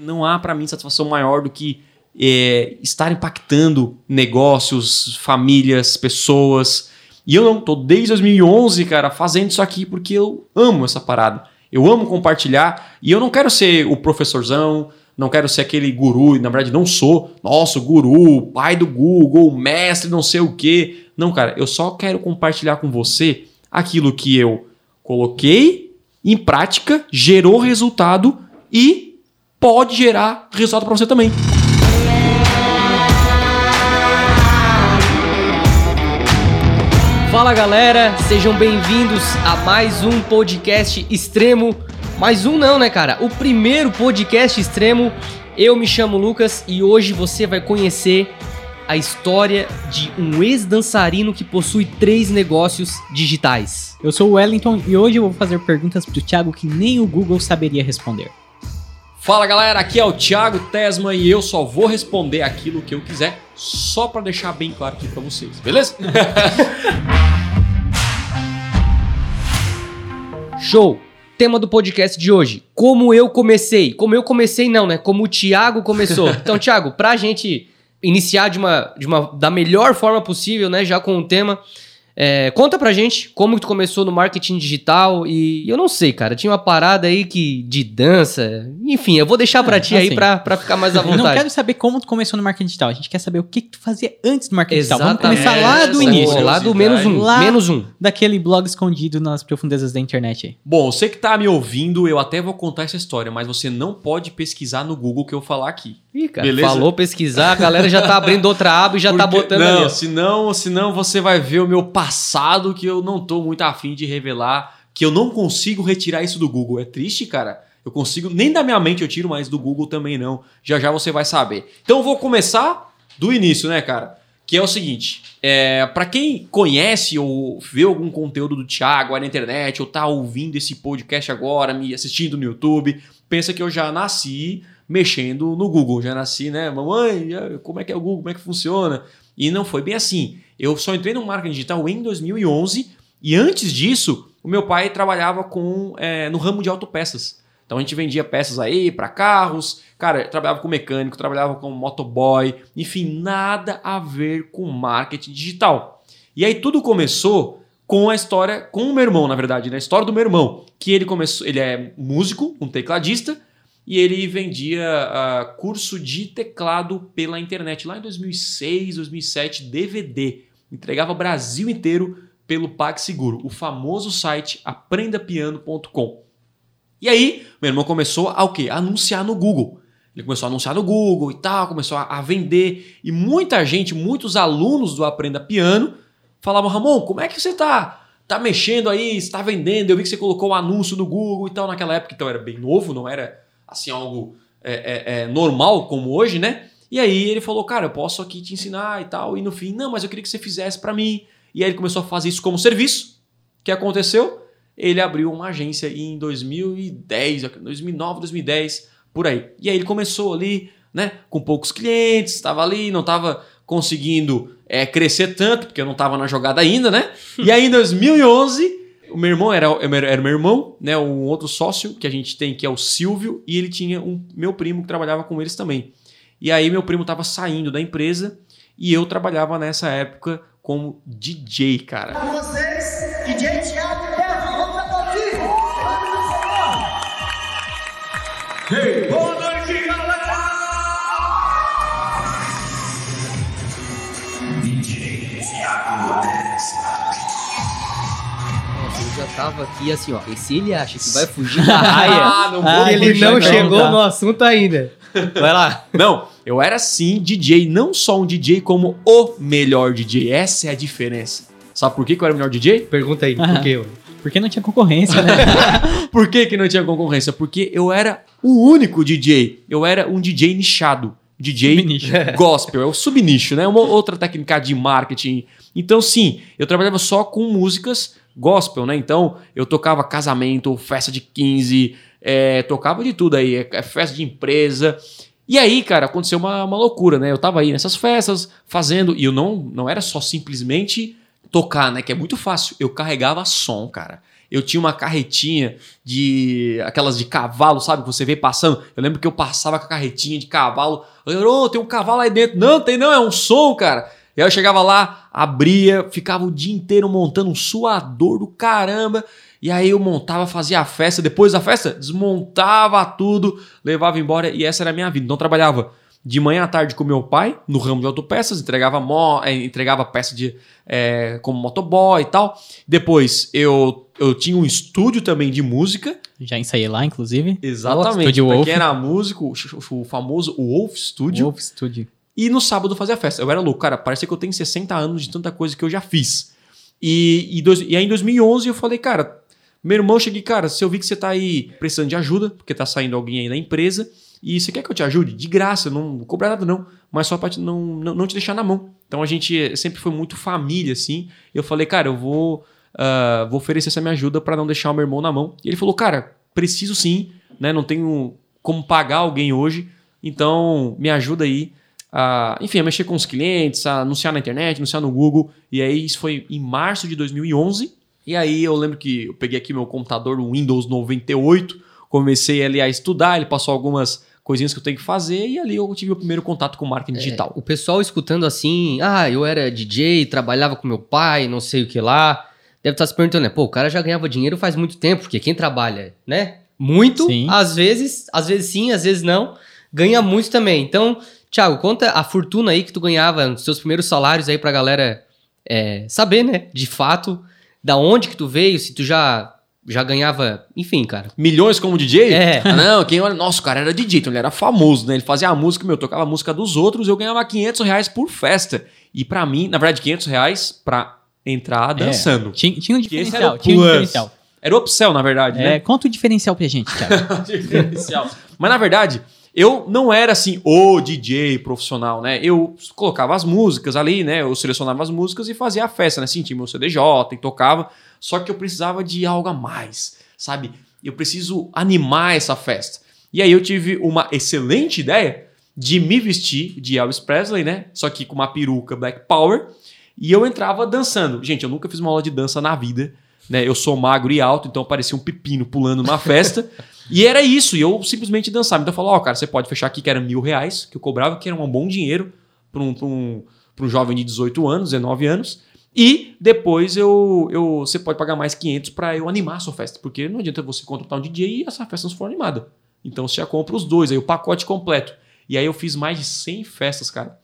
Não há para mim satisfação maior do que é, estar impactando negócios, famílias, pessoas. E eu não tô desde 2011, cara, fazendo isso aqui porque eu amo essa parada. Eu amo compartilhar e eu não quero ser o professorzão, não quero ser aquele guru, na verdade não sou. Nossa, guru, pai do Google, mestre, não sei o quê. Não, cara, eu só quero compartilhar com você aquilo que eu coloquei em prática, gerou resultado e pode gerar resultado para você também. Fala galera, sejam bem-vindos a mais um podcast extremo. Mais um não, né, cara? O primeiro podcast extremo. Eu me chamo Lucas e hoje você vai conhecer a história de um ex-dançarino que possui três negócios digitais. Eu sou o Wellington e hoje eu vou fazer perguntas pro Thiago que nem o Google saberia responder. Fala galera, aqui é o Thiago Tesma e eu só vou responder aquilo que eu quiser, só para deixar bem claro aqui para vocês, beleza? Show! Tema do podcast de hoje: Como eu comecei. Como eu comecei, não, né? Como o Thiago começou. Então, Thiago, pra gente iniciar de uma, de uma da melhor forma possível, né? Já com o tema. É, conta pra gente como que tu começou no marketing digital e eu não sei, cara, tinha uma parada aí que de dança, enfim, eu vou deixar pra ti assim, aí pra, pra ficar mais à vontade. Não quero saber como tu começou no marketing digital, a gente quer saber o que, que tu fazia antes do marketing Exatamente. digital. Vamos começar lá do início. Lá do menos um, lá menos um. Daquele blog escondido nas profundezas da internet aí. Bom, você que tá me ouvindo, eu até vou contar essa história, mas você não pode pesquisar no Google que eu falar aqui. Ih, cara, Beleza? falou pesquisar, a galera já tá abrindo outra aba e já tá Porque, tá botando não, ali. Senão, senão você vai ver o meu passado que eu não tô muito afim de revelar, que eu não consigo retirar isso do Google. É triste, cara. Eu consigo, nem da minha mente eu tiro, mas do Google também não. Já já você vai saber. Então eu vou começar do início, né, cara? Que é o seguinte, é, para quem conhece ou vê algum conteúdo do Thiago na internet, ou tá ouvindo esse podcast agora, me assistindo no YouTube, pensa que eu já nasci mexendo no Google. Já nasci, né? Mamãe, como é que é o Google? Como é que funciona? E não foi bem assim. Eu só entrei no marketing digital em 2011 e antes disso, o meu pai trabalhava com é, no ramo de autopeças. Então a gente vendia peças aí para carros, cara, trabalhava com mecânico, trabalhava com motoboy, enfim, nada a ver com marketing digital. E aí tudo começou com a história, com o meu irmão, na verdade, né? A história do meu irmão, que ele começou, ele é músico, um tecladista, e ele vendia uh, curso de teclado pela internet lá em 2006, 2007, DVD. Entregava o Brasil inteiro pelo PagSeguro, o famoso site aprendapiano.com. E aí, meu irmão começou a o quê? Anunciar no Google. Ele começou a anunciar no Google e tal, começou a, a vender. E muita gente, muitos alunos do Aprenda Piano falavam: Ramon, como é que você está tá mexendo aí, está vendendo? Eu vi que você colocou um anúncio no Google e tal naquela época, então era bem novo, não era assim algo é, é, é, normal como hoje, né? E aí ele falou, cara, eu posso aqui te ensinar e tal. E no fim, não, mas eu queria que você fizesse para mim. E aí ele começou a fazer isso como serviço. O que aconteceu? Ele abriu uma agência em 2010, 2009, 2010, por aí. E aí ele começou ali, né, com poucos clientes, estava ali, não estava conseguindo é, crescer tanto, porque eu não estava na jogada ainda, né? E aí em 2011 o meu irmão era, era meu irmão, né? Um outro sócio que a gente tem, que é o Silvio, e ele tinha um meu primo que trabalhava com eles também. E aí meu primo estava saindo da empresa e eu trabalhava nessa época como DJ, cara. Vocês, DJ vamos! Hey, tava aqui assim, ó. E se ele acha que vai fugir da raia, ah, não ah, ele não chegou no assunto ainda. Vai lá. Não, eu era sim DJ, não só um DJ, como o melhor DJ. Essa é a diferença. Sabe por que, que eu era o melhor DJ? Pergunta aí, por quê? Porque não tinha concorrência, né? por que, que não tinha concorrência? Porque eu era o único DJ. Eu era um DJ nichado. DJ subnicho. gospel, é o subnicho, né? Uma outra técnica de marketing. Então, sim, eu trabalhava só com músicas gospel, né? Então eu tocava casamento, festa de 15, é, tocava de tudo aí, é, festa de empresa. E aí, cara, aconteceu uma, uma loucura, né? Eu tava aí nessas festas fazendo, e eu não, não era só simplesmente tocar, né? Que é muito fácil. Eu carregava som, cara. eu tinha uma carretinha de. aquelas de cavalo, sabe? Que você vê passando. Eu lembro que eu passava com a carretinha de cavalo. Eu, oh, tem um cavalo aí dentro. Não, tem não, é um som, cara. E aí eu chegava lá, abria, ficava o dia inteiro montando um suador do caramba. E aí eu montava, fazia a festa. Depois da festa, desmontava tudo, levava embora. E essa era a minha vida. Então eu trabalhava de manhã à tarde com meu pai, no ramo de autopeças, entregava, mo é, entregava peça de, é, como motoboy e tal. Depois eu, eu tinha um estúdio também de música. Já ensaiei lá, inclusive. Exatamente. Estúdio Wolf. quem era músico, o famoso Wolf Studio. Wolf Studio. E no sábado fazia festa. Eu era louco, cara. Parecia que eu tenho 60 anos de tanta coisa que eu já fiz. E, e, dois, e aí em 2011 eu falei, cara, meu irmão, cheguei, cara, se eu vi que você tá aí precisando de ajuda, porque tá saindo alguém aí da empresa, e você quer que eu te ajude? De graça, não cobrar nada não, mas só pra te, não, não, não, te deixar na mão. Então a gente sempre foi muito família, assim. Eu falei, cara, eu vou, uh, vou oferecer essa minha ajuda para não deixar o meu irmão na mão. E ele falou, cara, preciso sim, né? Não tenho como pagar alguém hoje, então me ajuda aí a, enfim, a mexer com os clientes, a anunciar na internet, anunciar no Google. E aí isso foi em março de 2011. E aí eu lembro que eu peguei aqui meu computador, o Windows 98, comecei ali a estudar, ele passou algumas coisinhas que eu tenho que fazer e ali eu tive o primeiro contato com marketing é, digital. O pessoal escutando assim, ah, eu era DJ, trabalhava com meu pai, não sei o que lá, deve estar se perguntando, né? Pô, o cara já ganhava dinheiro faz muito tempo, porque quem trabalha, né? Muito, sim. às vezes, às vezes sim, às vezes não, ganha muito também. Então, Thiago, conta a fortuna aí que tu ganhava nos seus primeiros salários aí pra galera é, saber, né? De fato, da onde que tu veio, se tu já já ganhava, enfim, cara. Milhões como DJ? É. Não, quem olha, nossa, o cara era DJ, então ele era famoso, né? Ele fazia a música, meu, tocava a música dos outros, eu ganhava 500 reais por festa. E para mim, na verdade, 500 reais pra entrar é. dançando. É. Tinha, tinha um diferencial, tinha um diferencial. Era o upsell, na verdade, é, né? Conta o diferencial pra gente, cara. diferencial. Mas na verdade, eu não era assim o DJ profissional, né? Eu colocava as músicas ali, né? Eu selecionava as músicas e fazia a festa, né? Sentia meu CDJ e tocava. Só que eu precisava de algo a mais, sabe? Eu preciso animar essa festa. E aí eu tive uma excelente ideia de me vestir de Elvis Presley, né? Só que com uma peruca Black Power. E eu entrava dançando. Gente, eu nunca fiz uma aula de dança na vida. Né? Eu sou magro e alto, então parecia um pepino pulando numa festa. E era isso, e eu simplesmente dançava. Então eu falava, ó, oh, cara, você pode fechar aqui que era mil reais, que eu cobrava, que era um bom dinheiro para um, um, um jovem de 18 anos, 19 anos. E depois eu, eu você pode pagar mais 500 para eu animar a sua festa, porque não adianta você contratar um DJ e essa festa não for animada. Então você já compra os dois, aí o pacote completo. E aí eu fiz mais de 100 festas, cara.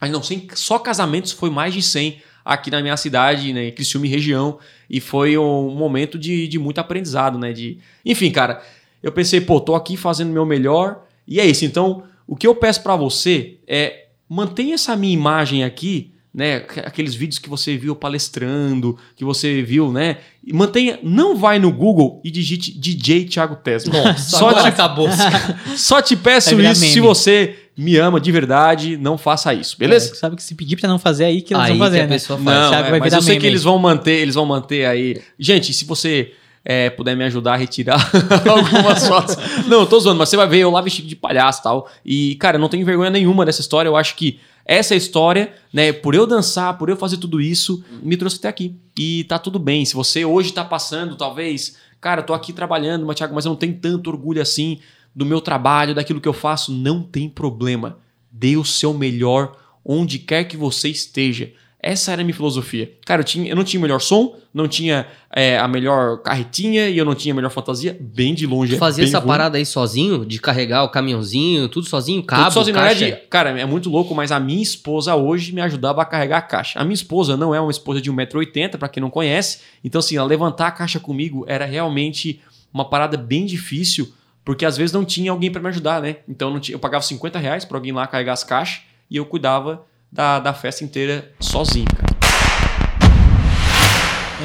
Mas não, 100, só casamentos foi mais de 100 aqui na minha cidade, né, em Criciúma região, e foi um momento de, de muito aprendizado, né, de... Enfim, cara, eu pensei, pô, tô aqui fazendo o meu melhor. E é isso. Então, o que eu peço para você é mantenha essa minha imagem aqui, né? Aqueles vídeos que você viu palestrando, que você viu, né? E mantenha, não vai no Google e digite DJ Thiago Tesma. Nossa, só te, acabou. só te peço isso meme. se você me ama de verdade, não faça isso, beleza? É, sabe que se pedir para não fazer aí que eles aí vão fazer, né? Não, é, mas eu sei que eles vão manter, eles vão manter aí. Gente, se você é, puder me ajudar a retirar algumas fotos. Não, eu tô zoando, mas você vai ver eu lá vestido de palhaço e tal. E, cara, eu não tenho vergonha nenhuma dessa história. Eu acho que essa história, né, por eu dançar, por eu fazer tudo isso, me trouxe até aqui. E tá tudo bem. Se você hoje tá passando, talvez, cara, tô aqui trabalhando, mas, Thiago, mas eu não tenho tanto orgulho assim do meu trabalho, daquilo que eu faço, não tem problema. Dê o seu melhor onde quer que você esteja. Essa era a minha filosofia. Cara, eu, tinha, eu não tinha o melhor som, não tinha é, a melhor carretinha e eu não tinha a melhor fantasia, bem de longe. Tu fazia essa ruim. parada aí sozinho, de carregar o caminhãozinho, tudo sozinho, cabo, tudo sozinho, caixa? Cara, é muito louco, mas a minha esposa hoje me ajudava a carregar a caixa. A minha esposa não é uma esposa de 1,80m, para quem não conhece, então assim, levantar a caixa comigo era realmente uma parada bem difícil, porque às vezes não tinha alguém para me ajudar, né? Então tinha, eu pagava 50 reais para alguém lá carregar as caixas e eu cuidava da, da festa inteira sozinho, cara.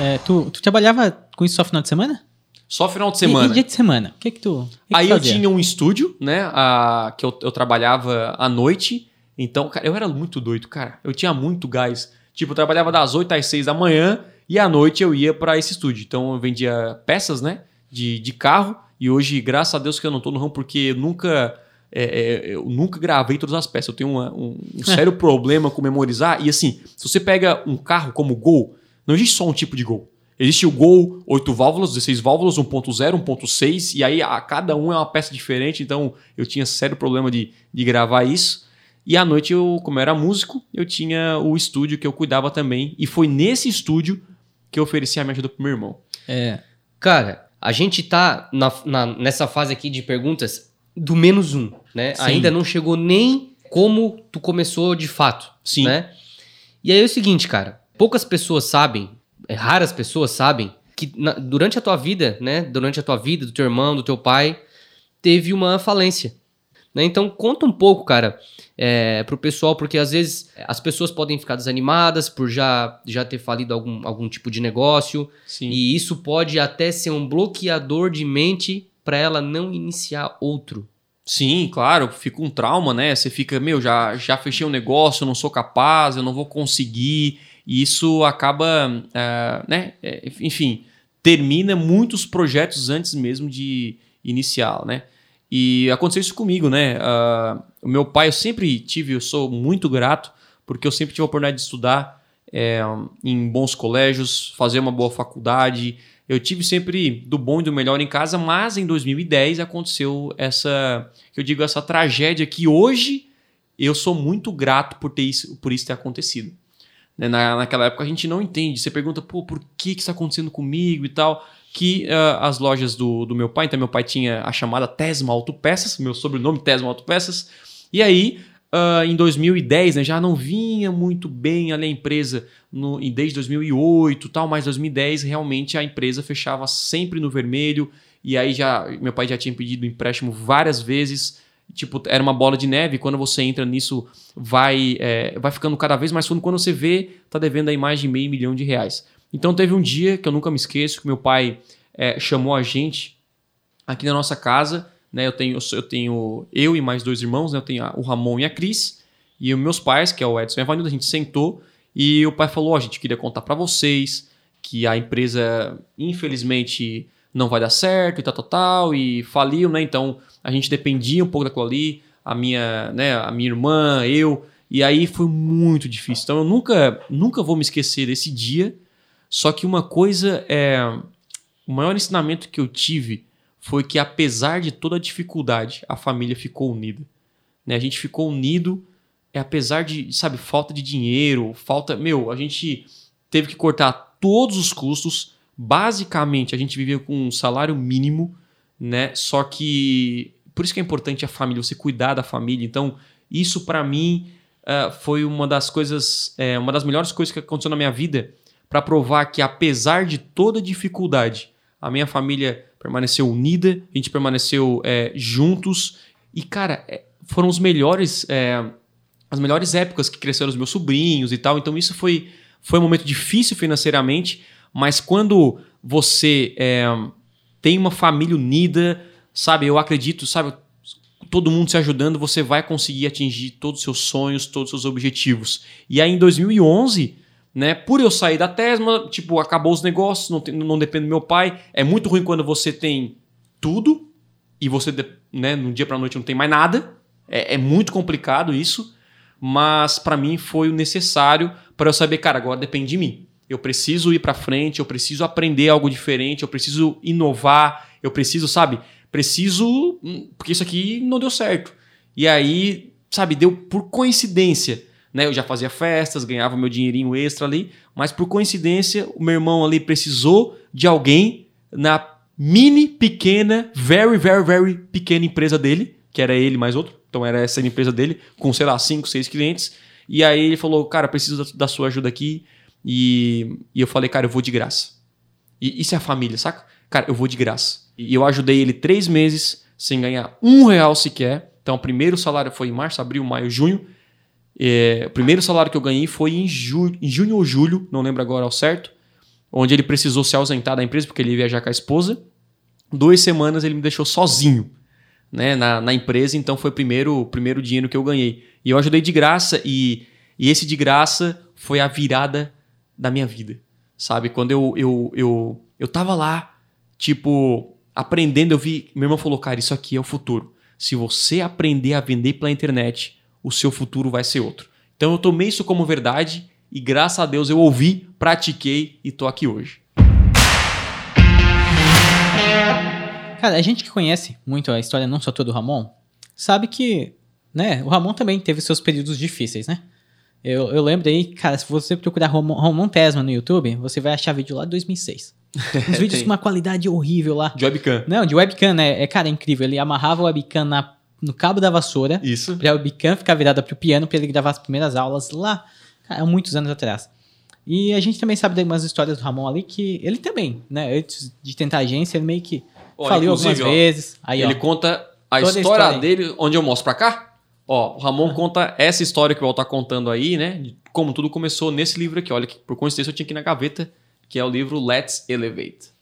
É, tu, tu trabalhava com isso só final de semana? Só final de semana. E, e dia de semana? O que que tu. Que Aí que eu tinha um estúdio, né? A, que eu, eu trabalhava à noite. Então, cara, eu era muito doido, cara. Eu tinha muito gás. Tipo, eu trabalhava das 8 às 6 da manhã e à noite eu ia para esse estúdio. Então eu vendia peças, né? De, de carro. E hoje, graças a Deus que eu não tô no ramo, porque nunca é, é, eu nunca gravei todas as peças. Eu tenho uma, um, um sério problema com memorizar. E assim, se você pega um carro como Gol, não existe só um tipo de Gol. Existe o Gol 8 válvulas, 16 válvulas, 1.0, 1.6, e aí a cada um é uma peça diferente, então eu tinha sério problema de, de gravar isso. E à noite, eu, como eu era músico, eu tinha o estúdio que eu cuidava também, e foi nesse estúdio que eu ofereci a minha ajuda pro meu irmão. É. Cara, a gente tá na, na- nessa fase aqui de perguntas do menos um, né? Sim. Ainda não chegou nem como tu começou de fato, Sim. né? E aí é o seguinte, cara, poucas pessoas sabem, é, raras pessoas sabem que na- durante a tua vida, né? Durante a tua vida, do teu irmão, do teu pai, teve uma falência. Né? Então conta um pouco, cara, é, pro pessoal, porque às vezes as pessoas podem ficar desanimadas por já, já ter falido algum, algum tipo de negócio, Sim. e isso pode até ser um bloqueador de mente para ela não iniciar outro. Sim, claro, fica um trauma, né? Você fica, meu, já, já fechei um negócio, eu não sou capaz, eu não vou conseguir. E isso acaba, ah, né? É, Enfim, termina muitos projetos antes mesmo de iniciar, né? E aconteceu isso comigo, né? O meu pai, eu sempre tive, eu sou muito grato, porque eu sempre tive a oportunidade de estudar é, em bons colégios, fazer uma boa faculdade. Eu tive sempre do bom e do melhor em casa, mas em 2010 aconteceu essa, eu digo, essa tragédia que hoje eu sou muito grato por, ter isso, por isso ter acontecido. Né, Na, naquela época a gente não entende. Você pergunta, pô, por que que está acontecendo comigo e tal? Que ah, as lojas do, do meu pai, então meu pai tinha a chamada Tesma Autopeças, meu sobrenome Tesma Autopeças. E aí, ah, em 2010, né, já não vinha muito bem ali a empresa no, desde 2008 e tal, mas 2010 realmente a empresa fechava sempre no vermelho. E aí já meu pai já tinha pedido empréstimo várias vezes. Tipo, era uma bola de neve. Quando você entra nisso, vai, é, vai ficando cada vez mais fundo. Quando você vê, tá devendo aí mais de meio milhão de reais. Então teve um dia que eu nunca me esqueço, que meu pai é, chamou a gente aqui na nossa casa. Né, eu, tenho, eu tenho eu e mais dois irmãos, né, eu tenho o Ramon e a Cris. E os meus pais, que é o Edson e a Vanilda, a gente sentou e o pai falou: "Ó, a gente queria contar para vocês que a empresa, infelizmente, não vai dar certo e tal, tal, tal, e faliu, né? Então a gente dependia um pouco daquilo ali, a minha, né, a minha irmã, eu, e aí foi muito difícil. Então eu nunca, nunca vou me esquecer desse dia. Só que uma coisa é. O maior ensinamento que eu tive foi que, apesar de toda a dificuldade, a família ficou unida. Né? A gente ficou unido, é, apesar de, sabe, falta de dinheiro, falta. Meu, a gente teve que cortar todos os custos. Basicamente, a gente vivia com um salário mínimo, né? Só que. Por isso que é importante a família, você cuidar da família. Então, isso para mim ah, foi uma das coisas, é, uma das melhores coisas que aconteceu na minha vida para provar que, apesar de toda dificuldade, a minha família permaneceu unida, a gente permaneceu é, juntos. E, cara, é, foram os melhores. é, as melhores épocas que cresceram os meus sobrinhos e tal. Então, isso foi, foi um momento difícil financeiramente, mas quando você é, tem uma família unida, sabe? Eu acredito, sabe? Todo mundo se ajudando, você vai conseguir atingir todos os seus sonhos, todos os seus objetivos. E aí, em 2011, né? Por eu sair da Tesla, tipo, acabou os negócios, não, tem- não depende do meu pai. É muito ruim quando você tem tudo e você, né, no dia pra noite não tem mais nada. É, é muito complicado isso, mas pra mim foi o necessário para eu saber, cara, agora depende de mim. Eu preciso ir pra frente, eu preciso aprender algo diferente, eu preciso inovar, eu preciso, sabe? Preciso, hum, porque isso aqui não deu certo. E aí, sabe, deu por coincidência né? Eu já fazia festas, ganhava meu dinheirinho extra ali, mas por coincidência, o meu irmão ali precisou de alguém na mini, pequena, very, very, very pequena empresa dele, que era ele mais outro. Então era essa empresa dele, com, sei lá, cinco, seis clientes. E aí ele falou, cara, preciso da, da sua ajuda aqui. E, e eu falei, cara, eu vou de graça. E isso é a família, saca? Cara, eu vou de graça. E eu ajudei ele três meses sem ganhar um real sequer. Então, o primeiro salário foi em março, abril, maio, junho. É, o primeiro salário que eu ganhei foi em, ju em junho ou julho, não lembro agora ao certo, onde ele precisou se ausentar da empresa porque ele ia viajar com a esposa. Duas semanas ele me deixou sozinho né, na, na empresa, então foi o primeiro, primeiro dinheiro que eu ganhei. E eu ajudei de graça, e, e esse de graça foi a virada da minha vida. Sabe? Quando eu, eu, eu, eu tava lá, tipo, aprendendo, eu vi. Meu irmão falou, cara, isso aqui é o futuro. Se você aprender a vender pela internet, o seu futuro vai ser outro. Então eu tomei isso como verdade e graças a Deus eu ouvi, pratiquei e tô aqui hoje. Cara, a gente que conhece muito a história não só toda do Ramon, sabe que, né, o Ramon também teve seus períodos difíceis, né? Eu, eu lembro aí, cara, se você procurar Ramon, Ramon Tesma no YouTube, você vai achar vídeo lá de 2006. Uns vídeos com uma qualidade horrível lá. De webcam. Não, de webcam, né? É, cara, é incrível. Ele amarrava a webcam na, no cabo da vassoura. Isso. Pra webcam ficar virada pro piano pra ele gravar as primeiras aulas lá, há muitos anos atrás. E a gente também sabe de algumas histórias do Ramon ali que ele também, né? Antes de tentar agência, ele meio que Ó, faliu algumas ó, vezes. Aí, ele ó. conta a Toda a história, história dele, onde eu mostro pra cá. Ó, o Ramon conta essa história que o Val tá contando aí, né? de Como tudo começou nesse livro aqui. Olha, que por coincidência eu tinha aqui na gaveta, que é o livro Let's Elevate.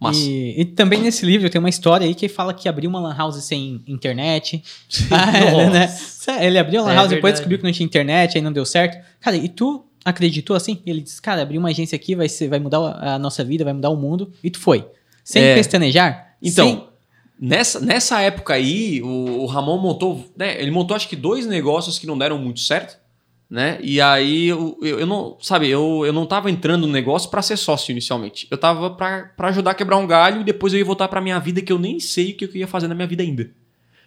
Mas, E, e também nesse livro tem uma história aí que fala que abriu uma lan house sem internet. Ah, é, né? Ele abriu a lan É house, depois verdade. descobriu que não tinha internet, aí não deu certo. Cara, e tu acreditou assim? Ele disse, cara, abrir uma agência aqui vai, ser, vai mudar a a nossa vida, vai mudar o mundo. E tu foi. Sem É. pestanejar? então, sem- nessa, nessa época aí, o, o Ramon montou, né? Ele montou acho que dois negócios que não deram muito certo, né? E aí eu, eu, eu não, sabe, eu, eu não tava entrando no negócio pra ser sócio inicialmente. Eu tava pra ajudar a quebrar um galho e depois eu ia voltar pra minha vida que eu nem sei o que eu ia fazer na minha vida ainda.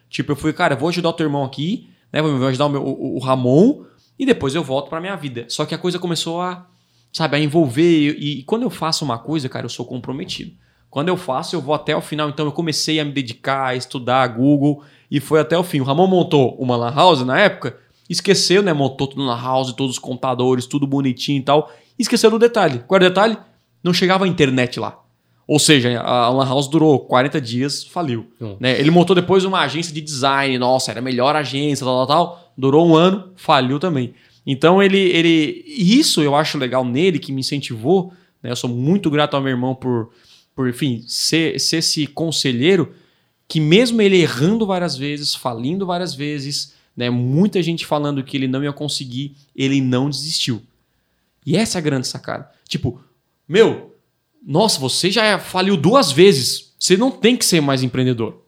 Tipo, eu fui, cara, vou ajudar o teu irmão aqui, né? Vou ajudar o, meu, o, o Ramon e depois eu volto pra minha vida. Só que a coisa começou a, sabe, a envolver. E, e quando eu faço uma coisa, cara, eu sou comprometido. Quando eu faço, eu vou até o final. Então eu comecei a me dedicar, a estudar Google e foi até o fim. O Ramon montou uma Lan House na época, esqueceu, né? Montou tudo na House, todos os computadores, tudo bonitinho e tal. Esqueceu do detalhe. Qual era o detalhe? Não chegava a internet lá. Ou seja, a Lan House durou 40 dias, faliu. Hum. Né? Ele montou depois uma agência de design, nossa, era a melhor agência, tal, tal, tal. Durou um ano, faliu também. Então ele, ele. Isso eu acho legal nele, que me incentivou. Né? Eu sou muito grato ao meu irmão por, por enfim, ser, ser esse conselheiro que, mesmo ele errando várias vezes, falindo várias vezes, né? muita gente falando que ele não ia conseguir, ele não desistiu. E essa é a grande sacada. Tipo, meu, nossa, você já faliu duas vezes. Você não tem que ser mais empreendedor.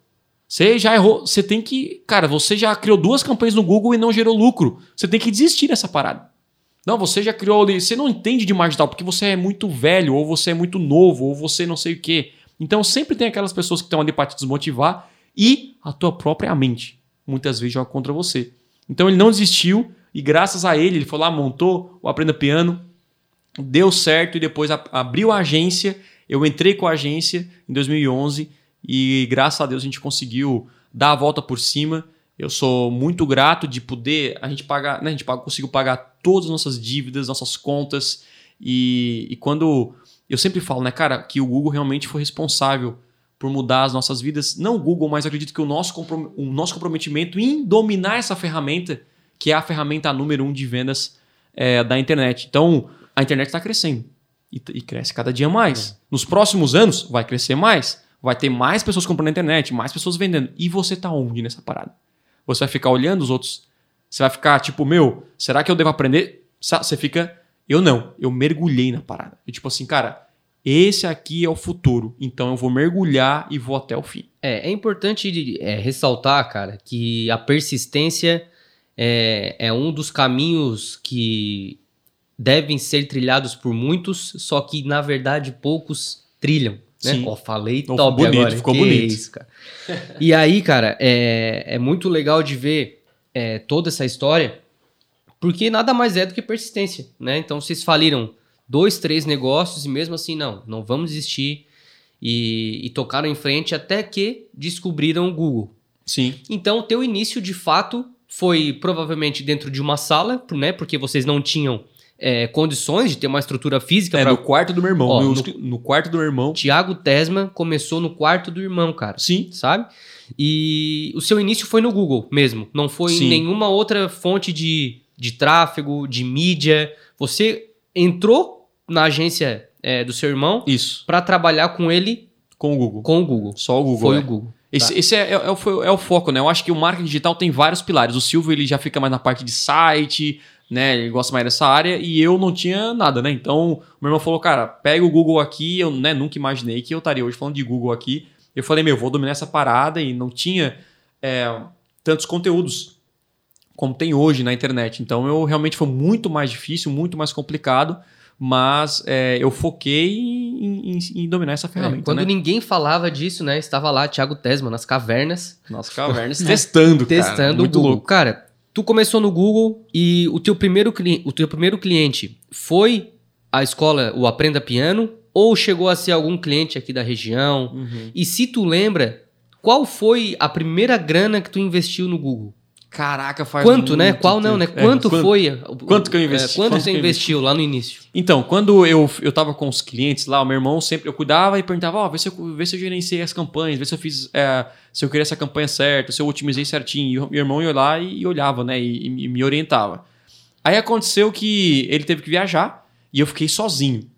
Você já errou. Você tem que. Cara, você já criou duas campanhas no Google e não gerou lucro. Você tem que desistir dessa parada. Não, você já criou. Você não entende de digital porque você é muito velho, ou você é muito novo, ou você não sei o quê. Então sempre tem aquelas pessoas que estão ali para te desmotivar e a tua própria mente muitas vezes joga contra você. Então ele não desistiu e graças a ele, ele foi lá, montou o Aprenda Piano, deu certo e depois abriu a agência. Eu entrei com a agência em 2011 e graças a Deus a gente conseguiu dar a volta por cima. Eu sou muito grato de poder a gente pagar, né, a gente conseguiu pagar todas as nossas dívidas, nossas contas e, e quando eu sempre falo, né, cara, que o Google realmente foi responsável por mudar as nossas vidas. Não o Google, mas acredito que o nosso, comprom- o nosso comprometimento em dominar essa ferramenta, que é a ferramenta número um de vendas é, da internet. Então, a internet está crescendo e, e cresce cada dia mais. Nos próximos anos, vai crescer mais. Vai ter mais pessoas comprando na internet, mais pessoas vendendo. E você tá onde nessa parada? Você vai ficar olhando os outros? Você vai ficar tipo, meu, será que eu devo aprender? Você fica, eu não, eu mergulhei na parada. E tipo assim, cara, esse aqui é o futuro. Então eu vou mergulhar e vou até o fim. É, é importante é, ressaltar, cara, que a persistência é, é um dos caminhos que devem ser trilhados por muitos, só que na verdade poucos trilham. Né? Sim. Ó, falei Ficou top bonito, agora. ficou que bonito. Isso, cara. E aí, cara, é, é muito legal de ver é, toda essa história, porque nada mais é do que persistência, né? Então vocês faliram dois, três negócios e mesmo assim, não, não vamos desistir e, e tocaram em frente até que descobriram o Google. Sim. Então, o teu início, de fato, foi provavelmente dentro de uma sala, né? Porque vocês não tinham é, condições de ter uma estrutura física É, para no quarto do meu irmão. Ó, no, no- no quarto do meu irmão. Tiago Tesma começou no quarto do irmão, cara. Sim. Sabe? E o seu início foi no Google mesmo. Não foi Sim. em nenhuma outra fonte de, de tráfego, de mídia. Você entrou na agência é, do seu irmão Isso. para trabalhar com ele Com o Google. com o Google. Só o Google. Foi é. o Google. Esse, Tá. esse é, é, é o, é o foco, né? Eu acho que o marketing digital tem vários pilares. O Silvio ele já fica mais na parte de site, né? Ele gosta mais dessa área e eu não tinha nada, né? Então, o meu irmão falou, cara, pega o Google aqui. Eu né, nunca imaginei que eu estaria hoje falando de Google aqui. Eu falei, meu, vou dominar essa parada e não tinha é, tantos conteúdos como tem hoje na internet. Então, eu realmente foi muito mais difícil, muito mais complicado. mas é, eu foquei em, em- em dominar essa É, ferramenta. quando né? ninguém falava disso, né? Estava lá Thiago Tesma nas cavernas, Nossa, cavernas testando, cara. testando o Muito Google. louco. Cara, tu começou no Google e o teu primeiro, cli- o teu primeiro cliente foi a escola, o Aprenda Piano, ou chegou a ser algum cliente aqui da região? Uhum. E se tu lembra, qual foi a primeira grana que tu investiu no Google? Caraca, faz Quanto, né? Qual não, né? tempo. É, Quanto quanto- foi? quanto que eu investi? É, quanto Quanto você investiu lá no início? Então, quando eu, eu tava com os clientes lá, o meu irmão sempre, eu cuidava e perguntava, ó, vê, se eu, vê se eu gerenciei as campanhas, vê se eu fiz, é, se eu queria essa campanha certa, se eu otimizei certinho. E o meu irmão ia lá e, e olhava, né, e, e me orientava. Aí aconteceu que ele teve que viajar e eu fiquei sozinho.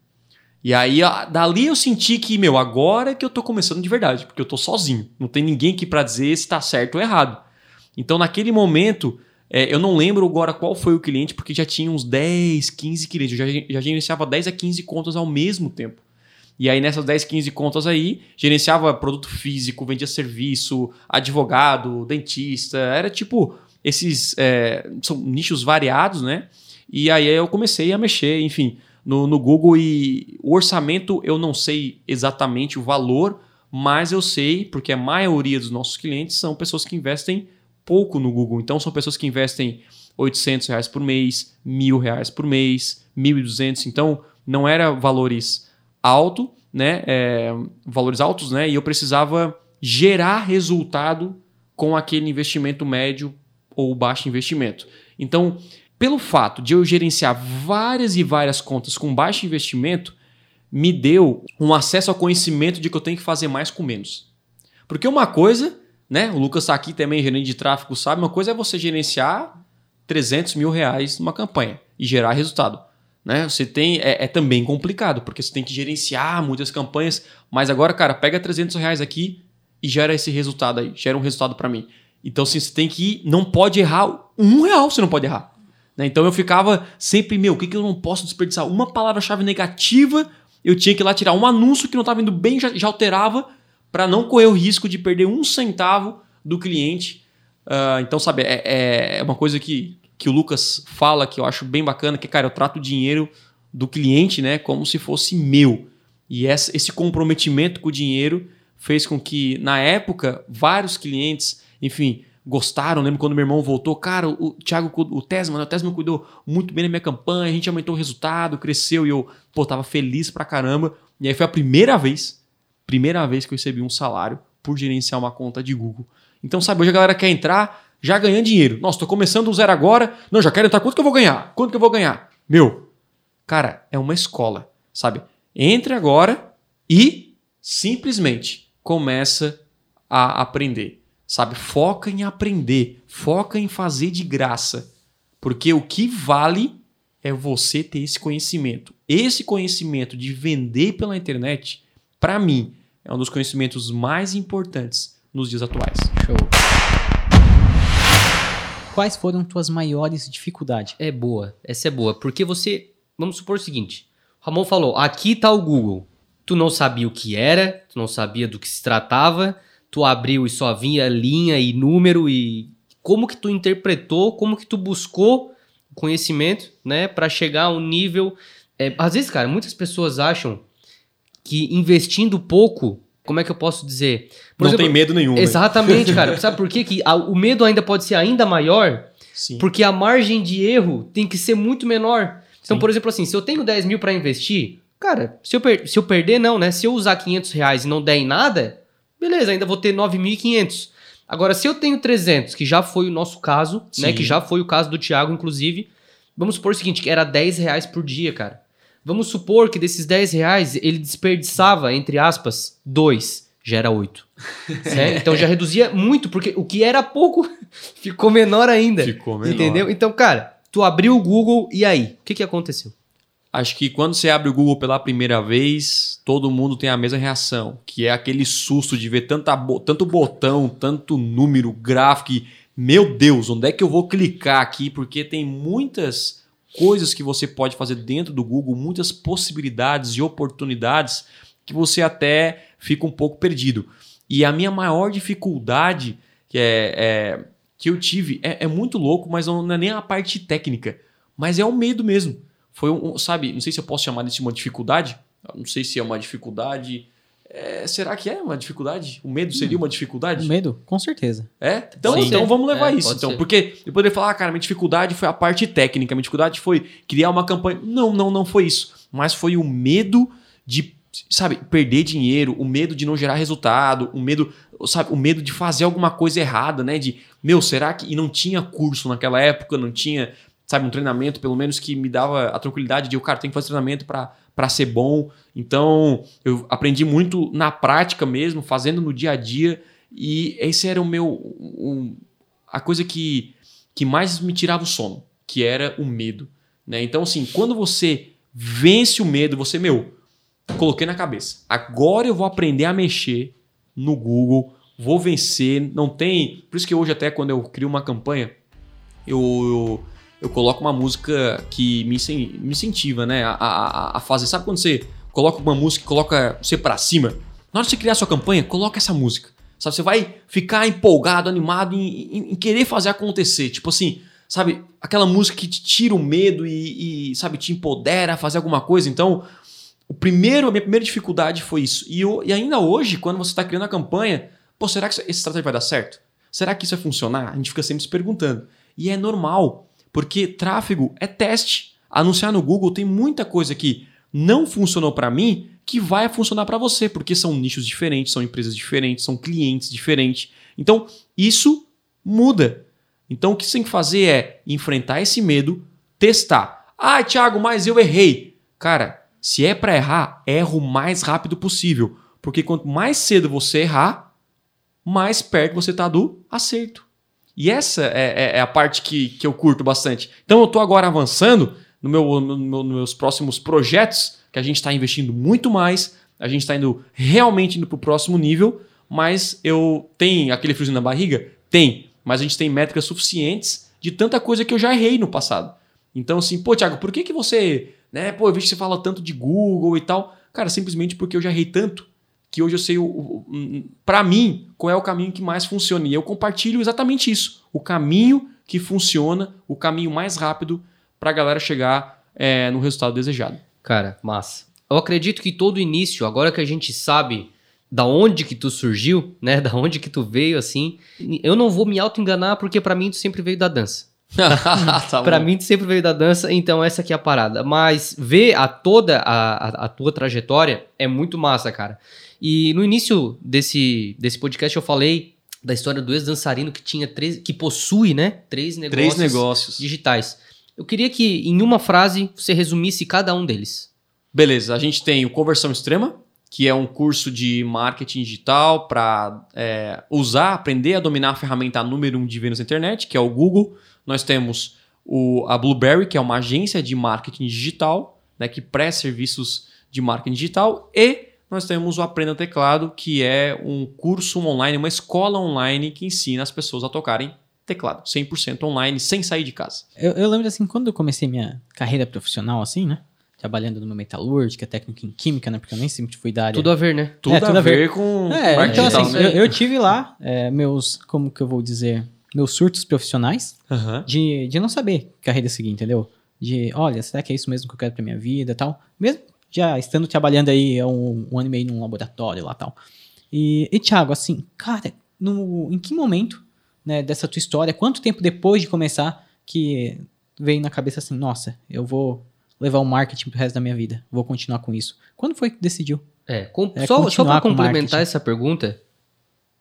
E aí, dali eu senti que, meu, agora é que eu tô começando de verdade, porque eu tô sozinho. Não tem ninguém aqui pra dizer se tá certo ou errado. Então, naquele momento, é, eu não lembro agora qual foi o cliente, porque já tinha uns 10, 15 clientes. Eu já, já gerenciava 10 a 15 contas ao mesmo tempo. E aí, nessas 10, 15 contas aí, gerenciava produto físico, vendia serviço, advogado, dentista. Era tipo esses. é, são nichos variados, né? E aí eu comecei a mexer, enfim, no, no Google e o orçamento eu não sei exatamente o valor, mas eu sei, porque a maioria dos nossos clientes são pessoas que investem pouco no Google. Então são pessoas que investem 800 reais por mês, mil reais por mês, 1.200. Então não era valores alto, né? É, valores altos, né? E eu precisava gerar resultado com aquele investimento médio ou baixo investimento. Então, pelo fato de eu gerenciar várias e várias contas com baixo investimento, me deu um acesso ao conhecimento de que eu tenho que fazer mais com menos. Porque uma coisa, né? O Lucas está aqui também, gerente de tráfego, sabe? Uma coisa é você gerenciar 300 mil reais numa campanha e gerar resultado. Né? Você tem é, é também complicado porque você tem que gerenciar muitas campanhas, mas agora, cara, pega 300 reais aqui e gera esse resultado aí, gera um resultado para mim. Então, assim, você tem que ir, não pode errar um real, você não pode errar. Né? Então eu ficava sempre, meu, o que, que eu não posso desperdiçar? Uma palavra-chave negativa, eu tinha que ir lá tirar um anúncio que não estava indo bem, já, já alterava para não correr o risco de perder um centavo do cliente. Ah, então, sabe, é, é- é uma coisa que, que o Lucas fala que eu acho bem bacana, que, cara, eu trato o dinheiro do cliente, né, como se fosse meu. E essa- esse comprometimento com o dinheiro fez com que, na época, vários clientes, enfim, gostaram. Lembro quando meu irmão voltou, cara, o Thiago, o Tesma, né, o Tesma cuidou muito bem da minha campanha, a gente aumentou o resultado, cresceu e eu, pô, tava feliz pra caramba. E aí foi a primeira vez, primeira vez que eu recebi um salário por gerenciar uma conta de Google. Então, sabe, hoje a galera quer entrar já ganhando dinheiro. Nossa, tô começando do zero agora. Não, já quero entrar. Quanto que eu vou ganhar? Quanto que eu vou ganhar? Meu, cara, é uma escola, sabe? Entre agora e simplesmente começa a aprender, sabe? Foca em aprender, foca em fazer de graça, porque o que vale é você ter esse conhecimento. Esse conhecimento de vender pela internet, para mim, é um dos conhecimentos mais importantes nos dias atuais. Show. Quais foram tuas maiores dificuldades? É boa, essa é boa. Porque você. Vamos supor o seguinte: o Ramon falou, aqui tá o Google. Tu não sabia o que era, tu não sabia do que se tratava, tu abriu e só vinha linha e número e como que tu interpretou, como que tu buscou conhecimento, né, Pra chegar a um nível. é, às vezes, cara, muitas pessoas acham que investindo pouco, como é que eu posso dizer? Por Não exemplo, tem medo nenhum. né? Exatamente, cara. Sabe por quê? que a- o medo ainda pode ser ainda maior? Sim. Porque a margem de erro tem que ser muito menor. Então, Sim. por exemplo, assim, se eu tenho 10 mil para investir, cara, se eu, se eu perder, não, né? Se eu usar 500 reais e não der em nada, beleza, ainda vou ter 9.500. Agora, se eu tenho 300, que já foi o nosso caso, né? Sim. Que já foi o caso do Thiago, inclusive, vamos supor o seguinte, que era 10 reais por dia, cara. Vamos supor que desses 10 reais ele desperdiçava, entre aspas, 2, já era 8. né? Então já reduzia muito, porque o que era pouco ficou menor ainda. Ficou menor. Entendeu? Então, cara, tu abriu o Google e aí? O que, que aconteceu? Acho que quando você abre o Google pela primeira vez, todo mundo tem a mesma reação, que é aquele susto de ver tanta tanto botão, tanto número, gráfico, e, meu Deus, onde é que eu vou clicar aqui? Porque tem muitas coisas que você pode fazer dentro do Google, muitas possibilidades e oportunidades que você até fica um pouco perdido. E a minha maior dificuldade que, é, é- que eu tive é, é muito louco, mas não é nem a parte técnica, mas é o medo mesmo foi um, sabe, não sei se eu posso chamar disso uma dificuldade, não sei se é uma dificuldade. É, será que é uma dificuldade? O medo seria uma dificuldade? O medo, com certeza. É? Então, então vamos levar É, isso. Então, ser. porque eu poderia falar, ah, cara, minha dificuldade foi a parte técnica, minha dificuldade foi criar uma campanha. Não, não, não foi isso. Mas foi o medo de, sabe, perder dinheiro, o medo de não gerar resultado, o medo, sabe, o medo de fazer alguma coisa errada, né? De, meu, será que. E não tinha curso naquela época, não tinha, sabe, um treinamento, pelo menos, que me dava a tranquilidade de, o cara tem que fazer treinamento para para ser bom. Então, eu aprendi muito na prática mesmo, fazendo no dia a dia. E esse era o meu. a coisa que, que mais me tirava o sono, que era o medo. Né? Então, assim, quando você vence o medo, você, meu, coloquei na cabeça. Agora eu vou aprender a mexer no Google, vou vencer. Não tem. Por isso que hoje, até quando eu crio uma campanha, eu, eu, eu coloco uma música que me, me incentiva, né? A, a, a fazer. Sabe quando você coloca uma música coloca você pra cima? Na hora de você criar sua campanha, coloca essa música. Sabe, você vai ficar empolgado, animado em, em- em querer fazer acontecer. Tipo assim, sabe, aquela música que te tira o medo e, e, sabe, te empodera a fazer alguma coisa. Então, o primeiro, a minha primeira dificuldade foi isso. E, eu- e ainda hoje, quando você está criando a campanha, pô, será que essa estratégia vai dar certo? Será que isso vai funcionar? A gente fica sempre se perguntando. E é normal, porque tráfego é teste. Anunciar no Google tem muita coisa que não funcionou para mim que vai funcionar para você, porque são nichos diferentes, são empresas diferentes, são clientes diferentes. Então, isso muda. Então, o que você tem que fazer é enfrentar esse medo, testar. Ah, Thiago, mas eu errei. Cara, se é para errar, erra o mais rápido possível, porque quanto mais cedo você errar, mais perto você tá do acerto. E essa é, é- é a parte que, que eu curto bastante. Então eu tô agora avançando no meu, no nos meus próximos projetos, que a gente está investindo muito mais, a gente está indo realmente indo para o próximo nível, mas eu tenho aquele friozinho na barriga? Tem, mas a gente tem métricas suficientes de tanta coisa que eu já errei no passado. Então, assim, pô, Thiago, por que, que você. Né, pô, eu vejo que você fala tanto de Google e tal. Cara, simplesmente porque eu já errei tanto que hoje eu sei, o, o, pra mim, qual é o caminho que mais funciona. E eu compartilho exatamente isso. O caminho que funciona, o caminho mais rápido pra galera chegar é, no resultado desejado. Cara, massa. Eu acredito que todo início, agora que a gente sabe da onde que tu surgiu, né, da onde que tu veio, assim, eu não vou me auto-enganar porque pra mim tu sempre veio da dança. tá Pra bom. mim tu sempre veio da dança, então essa aqui é a parada. Mas ver a toda a, a, a tua trajetória é muito massa, cara. E no início desse, desse podcast eu falei da história do ex-dançarino que tinha três, que possui, né, três negócios, Três negócios. digitais. Eu queria que em uma frase você resumisse cada um deles. Beleza, a gente tem o Conversão Extrema, que é um curso de marketing digital para usar, aprender a dominar a ferramenta número um de vendas na internet, que é o Google. Nós temos o, a Blueberry, que é uma agência de marketing digital, né, que presta serviços de marketing digital. E nós temos o Aprenda Teclado, que é um curso online, uma escola online que ensina as pessoas a tocarem teclado, 100% online, sem sair de casa. Eu, eu lembro assim, quando eu comecei minha carreira profissional, assim, né? Trabalhando numa metalúrgica, técnica em química, né? Porque eu nem sempre fui da área. Tudo a ver, né? Tudo, É, tudo a a ver com É, então assim, né? eu, eu tive lá é, meus, como que eu vou dizer, meus surtos profissionais de, de não saber que carreira seguir, entendeu? De, olha, será que é isso mesmo que eu quero pra minha vida e tal? Mesmo já estando trabalhando aí há um, um ano e meio num laboratório lá e tal. E, e Thiago, assim, cara, no, em que momento, né, dessa tua história, quanto tempo depois de começar que veio na cabeça assim, nossa, eu vou levar o marketing pro resto da minha vida, vou continuar com isso. Quando foi que decidiu? É, com- É, só, só com complementar marketing. essa pergunta,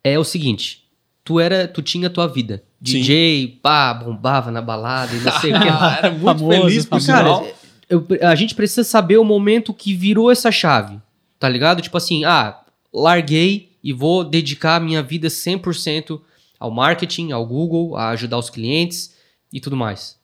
é o seguinte: tu era, tu tinha a tua vida. Sim. DJ, pá, bombava na balada e não sei o que. Era muito Famoso, feliz por famoso. Cara, eu- a gente precisa saber o momento que virou essa chave, tá ligado? Tipo assim, ah, larguei e vou dedicar a minha vida 100% ao marketing, ao Google, a ajudar os clientes e tudo mais.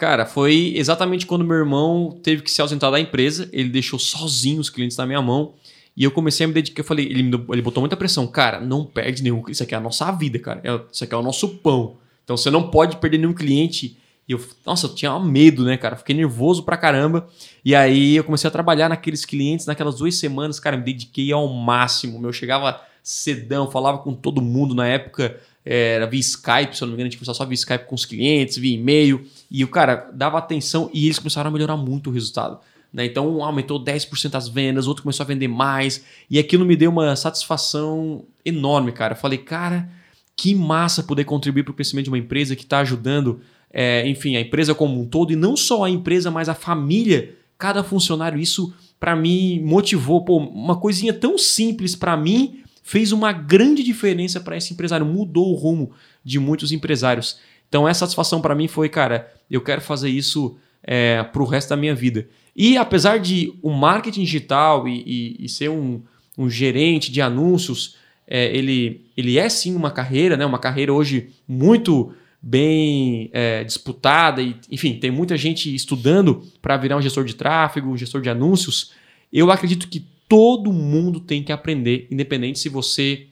Cara, foi exatamente quando meu irmão teve que se ausentar da empresa. Ele deixou sozinho os clientes na minha mão. E eu comecei a me dedicar. Eu falei, ele, me ele botou muita pressão. Cara, não perde nenhum. Isso aqui é a nossa vida, cara. É- Isso aqui é o nosso pão. Então você não pode perder nenhum cliente. E eu, nossa, eu tinha medo, né, cara? Fiquei nervoso pra caramba. E aí eu comecei a trabalhar naqueles clientes, naquelas duas semanas, cara, me dediquei ao máximo. Eu chegava cedão, falava com todo mundo na época. É, era via Skype, se eu não me engano, a gente só via Skype com os clientes, via e-mail. E o cara dava atenção e eles começaram a melhorar muito o resultado. Né? Então um aumentou 10% as vendas, outro começou a vender mais. E aquilo me deu uma satisfação enorme, cara. Eu falei, cara, que massa poder contribuir para o crescimento de uma empresa que está ajudando, é, enfim, a empresa como um todo, e não só a empresa, mas a família, cada funcionário. Isso, para mim, motivou. Pô, uma coisinha tão simples para mim fez uma grande diferença para esse empresário, mudou o rumo de muitos empresários. Então, essa satisfação para mim foi, cara, eu quero fazer isso é, para o resto da minha vida. E apesar de o marketing digital e, e, e ser um, um, gerente de anúncios, é, ele, ele é sim uma carreira, né? uma carreira hoje muito bem é, disputada, e, enfim, tem muita gente estudando para virar um gestor de tráfego, um gestor de anúncios. Eu acredito que todo mundo tem que aprender, independente se você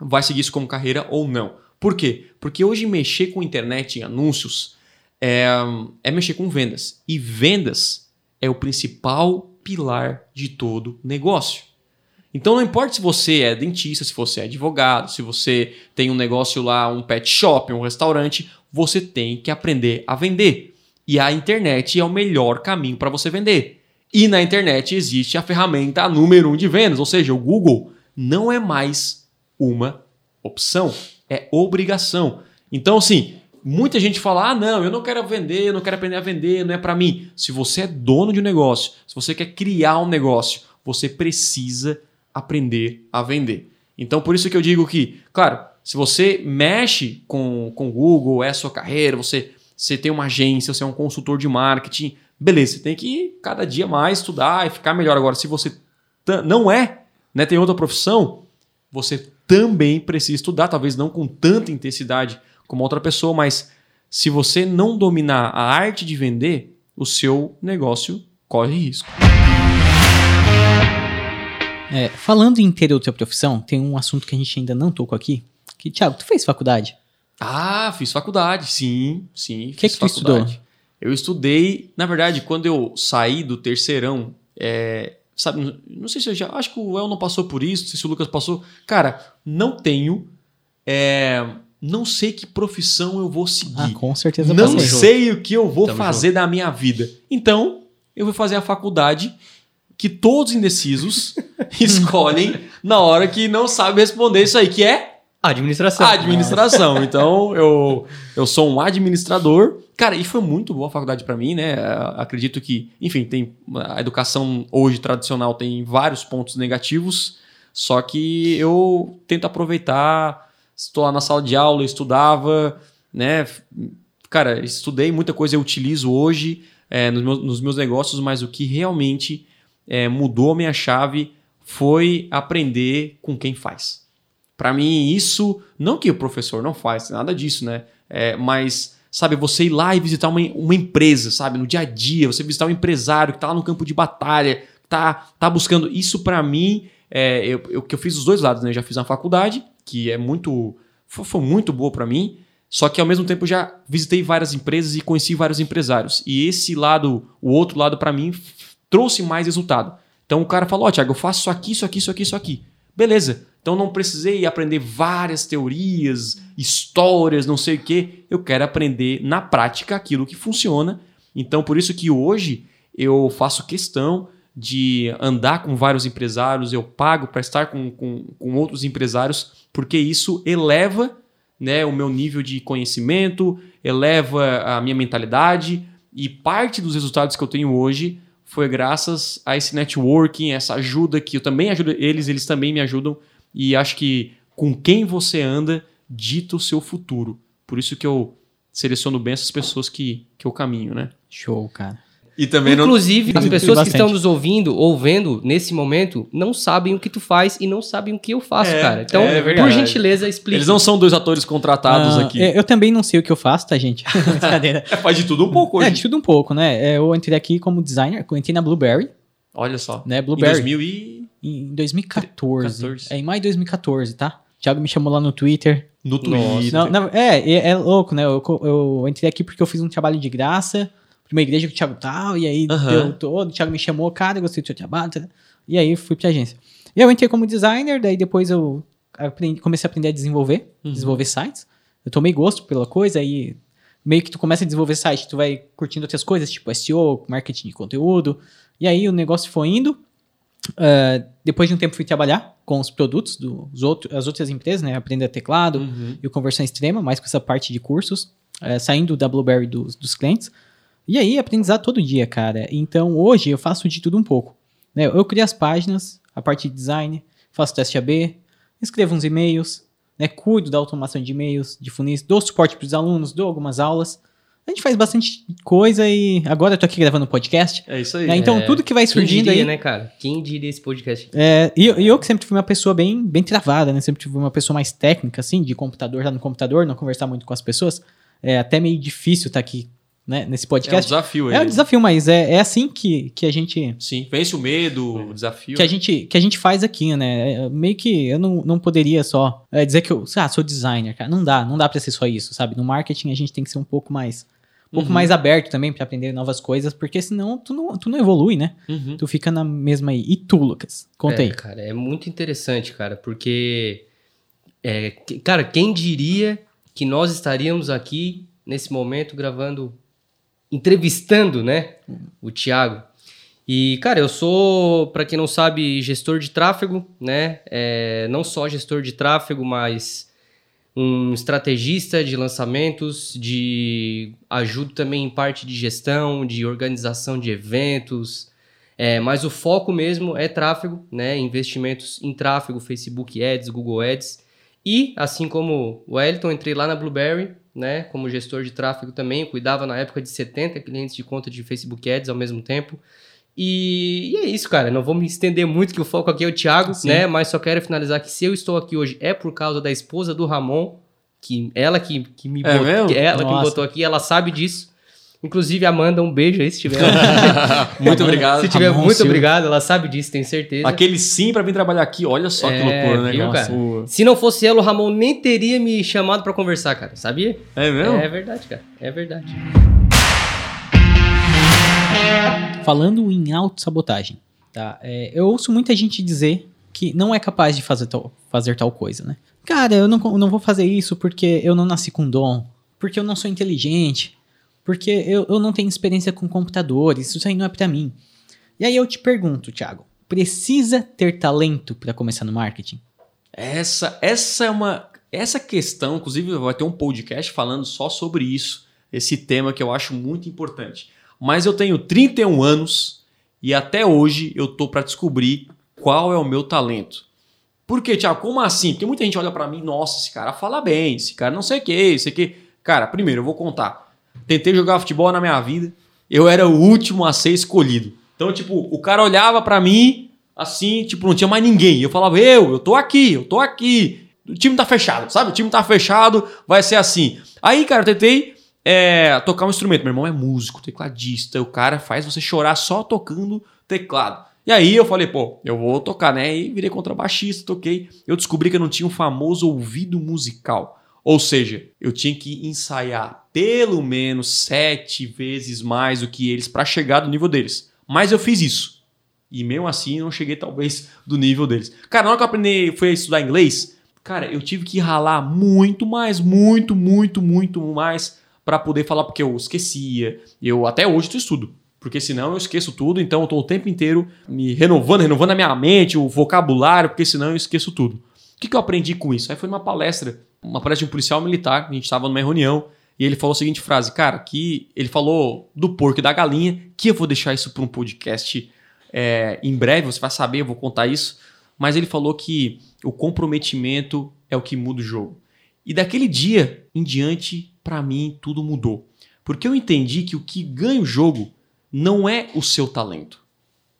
vai seguir isso como carreira ou não. Por quê? Porque hoje mexer com internet e anúncios é, é mexer com vendas. E vendas é o principal pilar de todo negócio. Então não importa se você é dentista, se você é advogado, se você tem um negócio lá, um pet shop, um restaurante, você tem que aprender a vender. E a internet é o melhor caminho para você vender. E na internet existe a ferramenta número um de vendas, ou seja, o Google não é mais uma opção, é obrigação. Então, assim, muita gente fala: ah, não, eu não quero vender, eu não quero aprender a vender, não é para mim. Se você é dono de um negócio, se você quer criar um negócio, você precisa aprender a vender. Então, por isso que eu digo que, claro, se você mexe com o Google, é sua carreira, você, você tem uma agência, você é um consultor de marketing, beleza, você tem que cada dia mais estudar e ficar melhor. Agora, se você não é, né, tem outra profissão, você também precisa estudar, talvez não com tanta intensidade como outra pessoa, mas se você não dominar a arte de vender, o seu negócio corre risco. É, falando em ter outra profissão, tem um assunto que a gente ainda não tocou aqui. Que, Thiago, tu fez faculdade? Ah, fiz faculdade, sim, sim. O que, que tu estudou? Eu estudei, na verdade, quando eu saí do terceirão, é, sabe, não sei se eu já, acho que o El não passou por isso, não sei se o Lucas passou. Cara, não tenho é, não sei que profissão eu vou seguir. Ah, com certeza. Não sei junto. o que eu vou Tamo fazer junto. da minha vida. Então, eu vou fazer a faculdade que todos indecisos escolhem na hora que não sabem responder isso aí, que é Administração. Administração. Então, eu, eu sou um administrador. Cara, e foi muito boa a faculdade para mim, né? Acredito que, enfim, tem a educação hoje tradicional tem vários pontos negativos, só que eu tento aproveitar estou lá na sala de aula, estudava, né? Cara, estudei muita coisa, eu utilizo hoje é, nos, meus, nos, meus, negócios, mas o que realmente é, mudou a minha chave foi aprender com quem faz. Para mim, isso, não que o professor não faz, nada disso, né? É, mas, sabe, você ir lá e visitar uma, uma empresa, sabe, no dia a dia, você visitar um empresário que está lá no campo de batalha, tá, tá buscando. Isso, para mim, é, eu, eu, que eu fiz os dois lados, né? Eu já fiz na faculdade que é muito foi, foi muito boa para mim. Só que ao mesmo tempo já visitei várias empresas e conheci vários empresários. E esse lado, o outro lado para mim trouxe mais resultado. Então o cara falou: "Ó, oh, Thiago, eu faço isso aqui, isso aqui, isso aqui, isso aqui". Beleza. Então não precisei aprender várias teorias, histórias, não sei o quê. Eu quero aprender na prática aquilo que funciona. Então por isso que hoje eu faço questão de andar com vários empresários, eu pago para estar com, com, com outros empresários porque isso eleva né, o meu nível de conhecimento, eleva a minha mentalidade e parte dos resultados que eu tenho hoje foi graças a esse networking, essa ajuda que eu também ajudo eles, eles também me ajudam e acho que com quem você anda dita o seu futuro. Por isso que eu seleciono bem essas pessoas que, que eu caminho, né? Show, cara. E também Inclusive, não... as pessoas que estão nos ouvindo ou vendo nesse momento não sabem o que tu faz e não sabem o que eu faço, é, cara. Então, é por gentileza, explique. Eles não são dois atores contratados ah, aqui. É, eu também não sei o que eu faço, tá, gente? Brincadeira. é, faz de tudo um pouco hoje. É, de tudo um pouco, né? É, eu entrei aqui como designer, eu entrei na Blueberry. Olha só. Né, Blueberry. Em 2000 e... Em 2014. 14. É, em maio de 2014, tá? O Thiago me chamou lá no Twitter. No Twitter. Não, não, é, é, é, louco, né? Eu, eu entrei aqui porque eu fiz um trabalho de graça pra uma igreja que o Thiago tal, e aí uhum. deu todo, o Thiago me chamou, cara, eu gostei do seu trabalho, e aí fui pra agência. E eu entrei como designer, daí depois eu aprendi- comecei a aprender a desenvolver, Uhum. desenvolver sites. Eu tomei gosto pela coisa aí meio que tu começa a desenvolver site, tu vai curtindo outras coisas, tipo SEO, marketing de conteúdo. E aí o negócio foi indo. Ah, depois de um tempo fui trabalhar com os produtos dos outros, as outras empresas, né? Aprender teclado Uhum. e o conversão extrema, mais com essa parte de cursos, eh, saindo da Blueberry dos, dos clientes. E aí, aprendizado todo dia, cara. Então, hoje eu faço de tudo um pouco. né? Eu crio as páginas, a parte de design, faço teste AB, escrevo uns e-mails, né? cuido da automação de e-mails, de funis, dou suporte para os alunos, dou algumas aulas. A gente faz bastante coisa e agora eu tô aqui gravando um podcast. É isso aí. né? Então, É, tudo que vai Quem surgindo diria, aí... né, cara? Quem diria esse podcast? É, e, eu- e eu que sempre fui uma pessoa bem, bem travada, né? Sempre fui uma pessoa mais técnica, assim, de computador, estar no computador, não conversar muito com as pessoas. É até meio difícil estar aqui, né, nesse É um podcast. desafio. É um desafio, mas é, é assim que, que a gente. Sim, vence o medo, o desafio. Que a, gente, que a gente faz aqui, né? É, Meio que eu não, não poderia só é, dizer que eu ah, sou designer, cara. Não dá, não dá pra ser só isso, sabe? No marketing a gente tem que ser um pouco mais. Um pouco Uhum. mais aberto também pra aprender novas coisas, porque senão tu não, tu não evolui, né? Uhum. Tu fica na mesma aí. E tu, Lucas? Conta é, aí. cara, é muito interessante, cara, porque, é, cara, quem diria que nós estaríamos aqui nesse momento gravando, entrevistando, né, o Thiago. E, cara, eu sou, pra quem não sabe, gestor de tráfego, né, é, não só gestor de tráfego, mas um estrategista de lançamentos, de ajudo também em parte de gestão, de organização de eventos, é, mas o foco mesmo é tráfego, né? Investimentos em tráfego, Facebook Ads, Google Ads. E, assim como o Wellington, entrei lá na Blueberry, né? Como gestor de tráfego também. Cuidava na época de 70 clientes de conta de Facebook Ads ao mesmo tempo. E, e é isso, cara. Não vou me estender muito, que o foco aqui é o Thiago, Sim. né? Mas só quero finalizar que se eu estou aqui hoje é por causa da esposa do Ramon, que ela que, que me É botou, ela que me botou aqui, ela sabe disso. Inclusive, Amanda, um beijo aí se tiver. Muito obrigado. Se tiver, Ramon muito Silva. obrigado, ela sabe disso, tenho certeza. Aquele sim pra vir trabalhar aqui, olha só que É, loucura, né, viu, cara? Se não fosse ela, o Ramon nem teria me chamado pra conversar, cara. Sabia? É mesmo? É verdade, cara. É verdade. Falando em autossabotagem, tá? É, eu ouço muita gente dizer que não é capaz de fazer tal, fazer tal coisa, né? Cara, eu não, não vou fazer isso porque eu não nasci com dom, porque eu não sou inteligente, porque eu, eu não tenho experiência com computadores, isso aí não é pra mim. E aí eu te pergunto, Thiago, precisa ter talento pra começar no marketing? Essa, essa é uma. Essa questão, inclusive, vai ter um podcast falando só sobre isso, esse tema que eu acho muito importante. Mas eu tenho 31 anos e até hoje eu tô para descobrir qual é o meu talento. Por quê, Thiago? Como assim? Porque muita gente olha para mim, nossa, esse cara fala bem, esse cara não sei o que, esse que. Cara, primeiro, eu vou contar. Tentei jogar futebol na minha vida, eu era o último a ser escolhido. Então, tipo, o cara olhava para mim, assim, tipo, não tinha mais ninguém. Eu falava, eu, eu tô aqui, eu tô aqui. O time tá fechado, sabe? O time tá fechado, vai ser assim. Aí, cara, eu tentei é, tocar um instrumento. Meu irmão é músico, tecladista. O cara faz você chorar só tocando teclado. E aí eu falei, pô, eu vou tocar, né? E virei contrabaixista, toquei. Eu descobri que eu não tinha um famoso ouvido musical. Ou seja, eu tinha que ensaiar pelo menos sete vezes mais do que eles para chegar do nível deles. Mas eu fiz isso. E mesmo assim não cheguei talvez do nível deles. Cara, na hora que eu aprendi, fui estudar inglês, cara, eu tive que ralar muito mais, muito, muito, muito mais para poder falar porque eu esquecia. Eu até hoje eu estudo, porque senão eu esqueço tudo, então eu tô o tempo inteiro me renovando, renovando a minha mente, o vocabulário, porque senão eu esqueço tudo. O que, que eu aprendi com isso? Aí foi numa palestra, uma palestra de um policial militar, a gente estava numa reunião, e ele falou a seguinte frase, cara, que ele falou do porco e da galinha, que eu vou deixar isso para um podcast é, em breve, você vai saber, eu vou contar isso, mas ele falou que o comprometimento é o que muda o jogo. E daquele dia em diante, para mim, tudo mudou. Porque eu entendi que o que ganha o jogo não é o seu talento,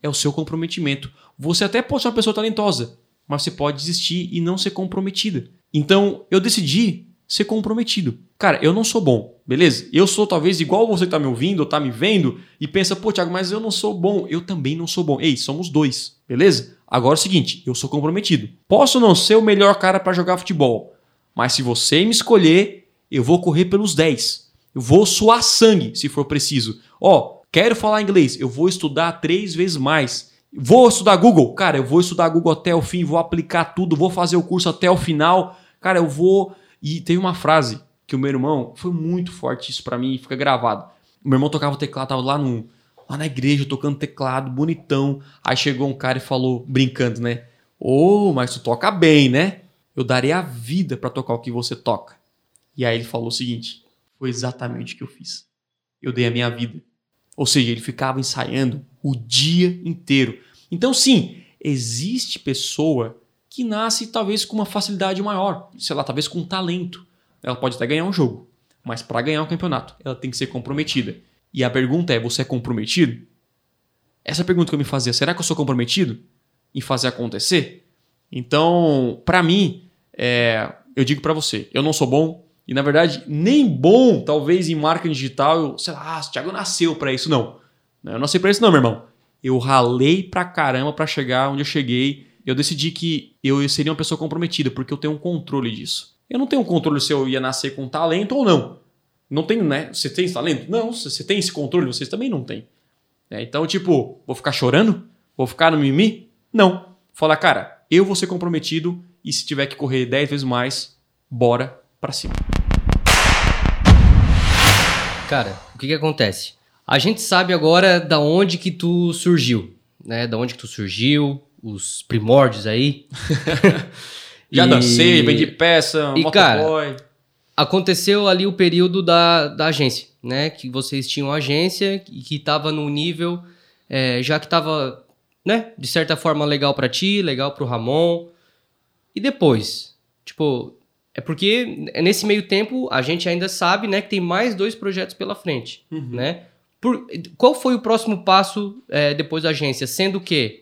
é o seu comprometimento. Você até pode ser uma pessoa talentosa, mas você pode desistir e não ser comprometida. Então, eu decidi ser comprometido. Cara, eu não sou bom, beleza? Eu sou talvez igual você que tá me ouvindo ou tá me vendo e pensa, pô, Thiago, mas eu não sou bom. Eu também não sou bom. Ei, somos dois, beleza? Agora é o seguinte, eu sou comprometido. Posso não ser o melhor cara para jogar futebol, mas se você me escolher, eu vou correr pelos 10. Eu vou suar sangue, se for preciso. Ó, quero falar inglês, eu vou estudar três vezes mais. Vou estudar Google? Cara, eu vou estudar Google até o fim, vou aplicar tudo, vou fazer o curso até o final. Cara, eu vou. E tem uma frase que o meu irmão foi muito forte isso para mim, fica gravado. O meu irmão tocava o teclado, tava lá no lá na igreja tocando teclado, bonitão. Aí chegou um cara e falou, brincando, né? Ô, oh, mas tu toca bem, né? Eu daria a vida para tocar o que você toca. E aí ele falou o seguinte: foi exatamente o que eu fiz. Eu dei a minha vida. Ou seja, ele ficava ensaiando o dia inteiro. Então, sim, existe pessoa que nasce talvez com uma facilidade maior, sei lá, talvez com talento. Ela pode até ganhar um jogo, mas para ganhar um campeonato, ela tem que ser comprometida. E a pergunta é: você é comprometido? Essa pergunta que eu me fazia, será que eu sou comprometido em fazer acontecer? Então, para mim, é, eu digo para você, eu não sou bom e na verdade nem bom, talvez em marketing digital, eu, sei lá, o Thiago nasceu para isso não. Eu não nasci para isso não, meu irmão. Eu ralei pra caramba para chegar onde eu cheguei. Eu decidi que eu seria uma pessoa comprometida porque eu tenho um controle disso. Eu não tenho um controle se eu ia nascer com talento ou não. Não tenho, né? Você tem esse talento? Não. Você tem esse controle? Vocês também não têm. É, então, tipo, vou ficar chorando? Vou ficar no mimi? Não. Falar, cara, eu vou ser comprometido e se tiver que correr 10 vezes mais, bora pra cima. Cara, o que que acontece? A gente sabe agora da onde que tu surgiu, né? Da onde que tu surgiu, os primórdios aí. Já e... dancei, vendi peça, e, motoboy. Cara, aconteceu ali o período da, da agência, né? Que vocês tinham agência e que estava no nível, é, já que estava, né? De certa forma legal para ti, legal para o Ramon. E depois, tipo, é porque nesse meio tempo a gente ainda sabe, né? Que tem mais dois projetos pela frente, uhum. né? Por, qual foi o próximo passo é, depois da agência? Sendo que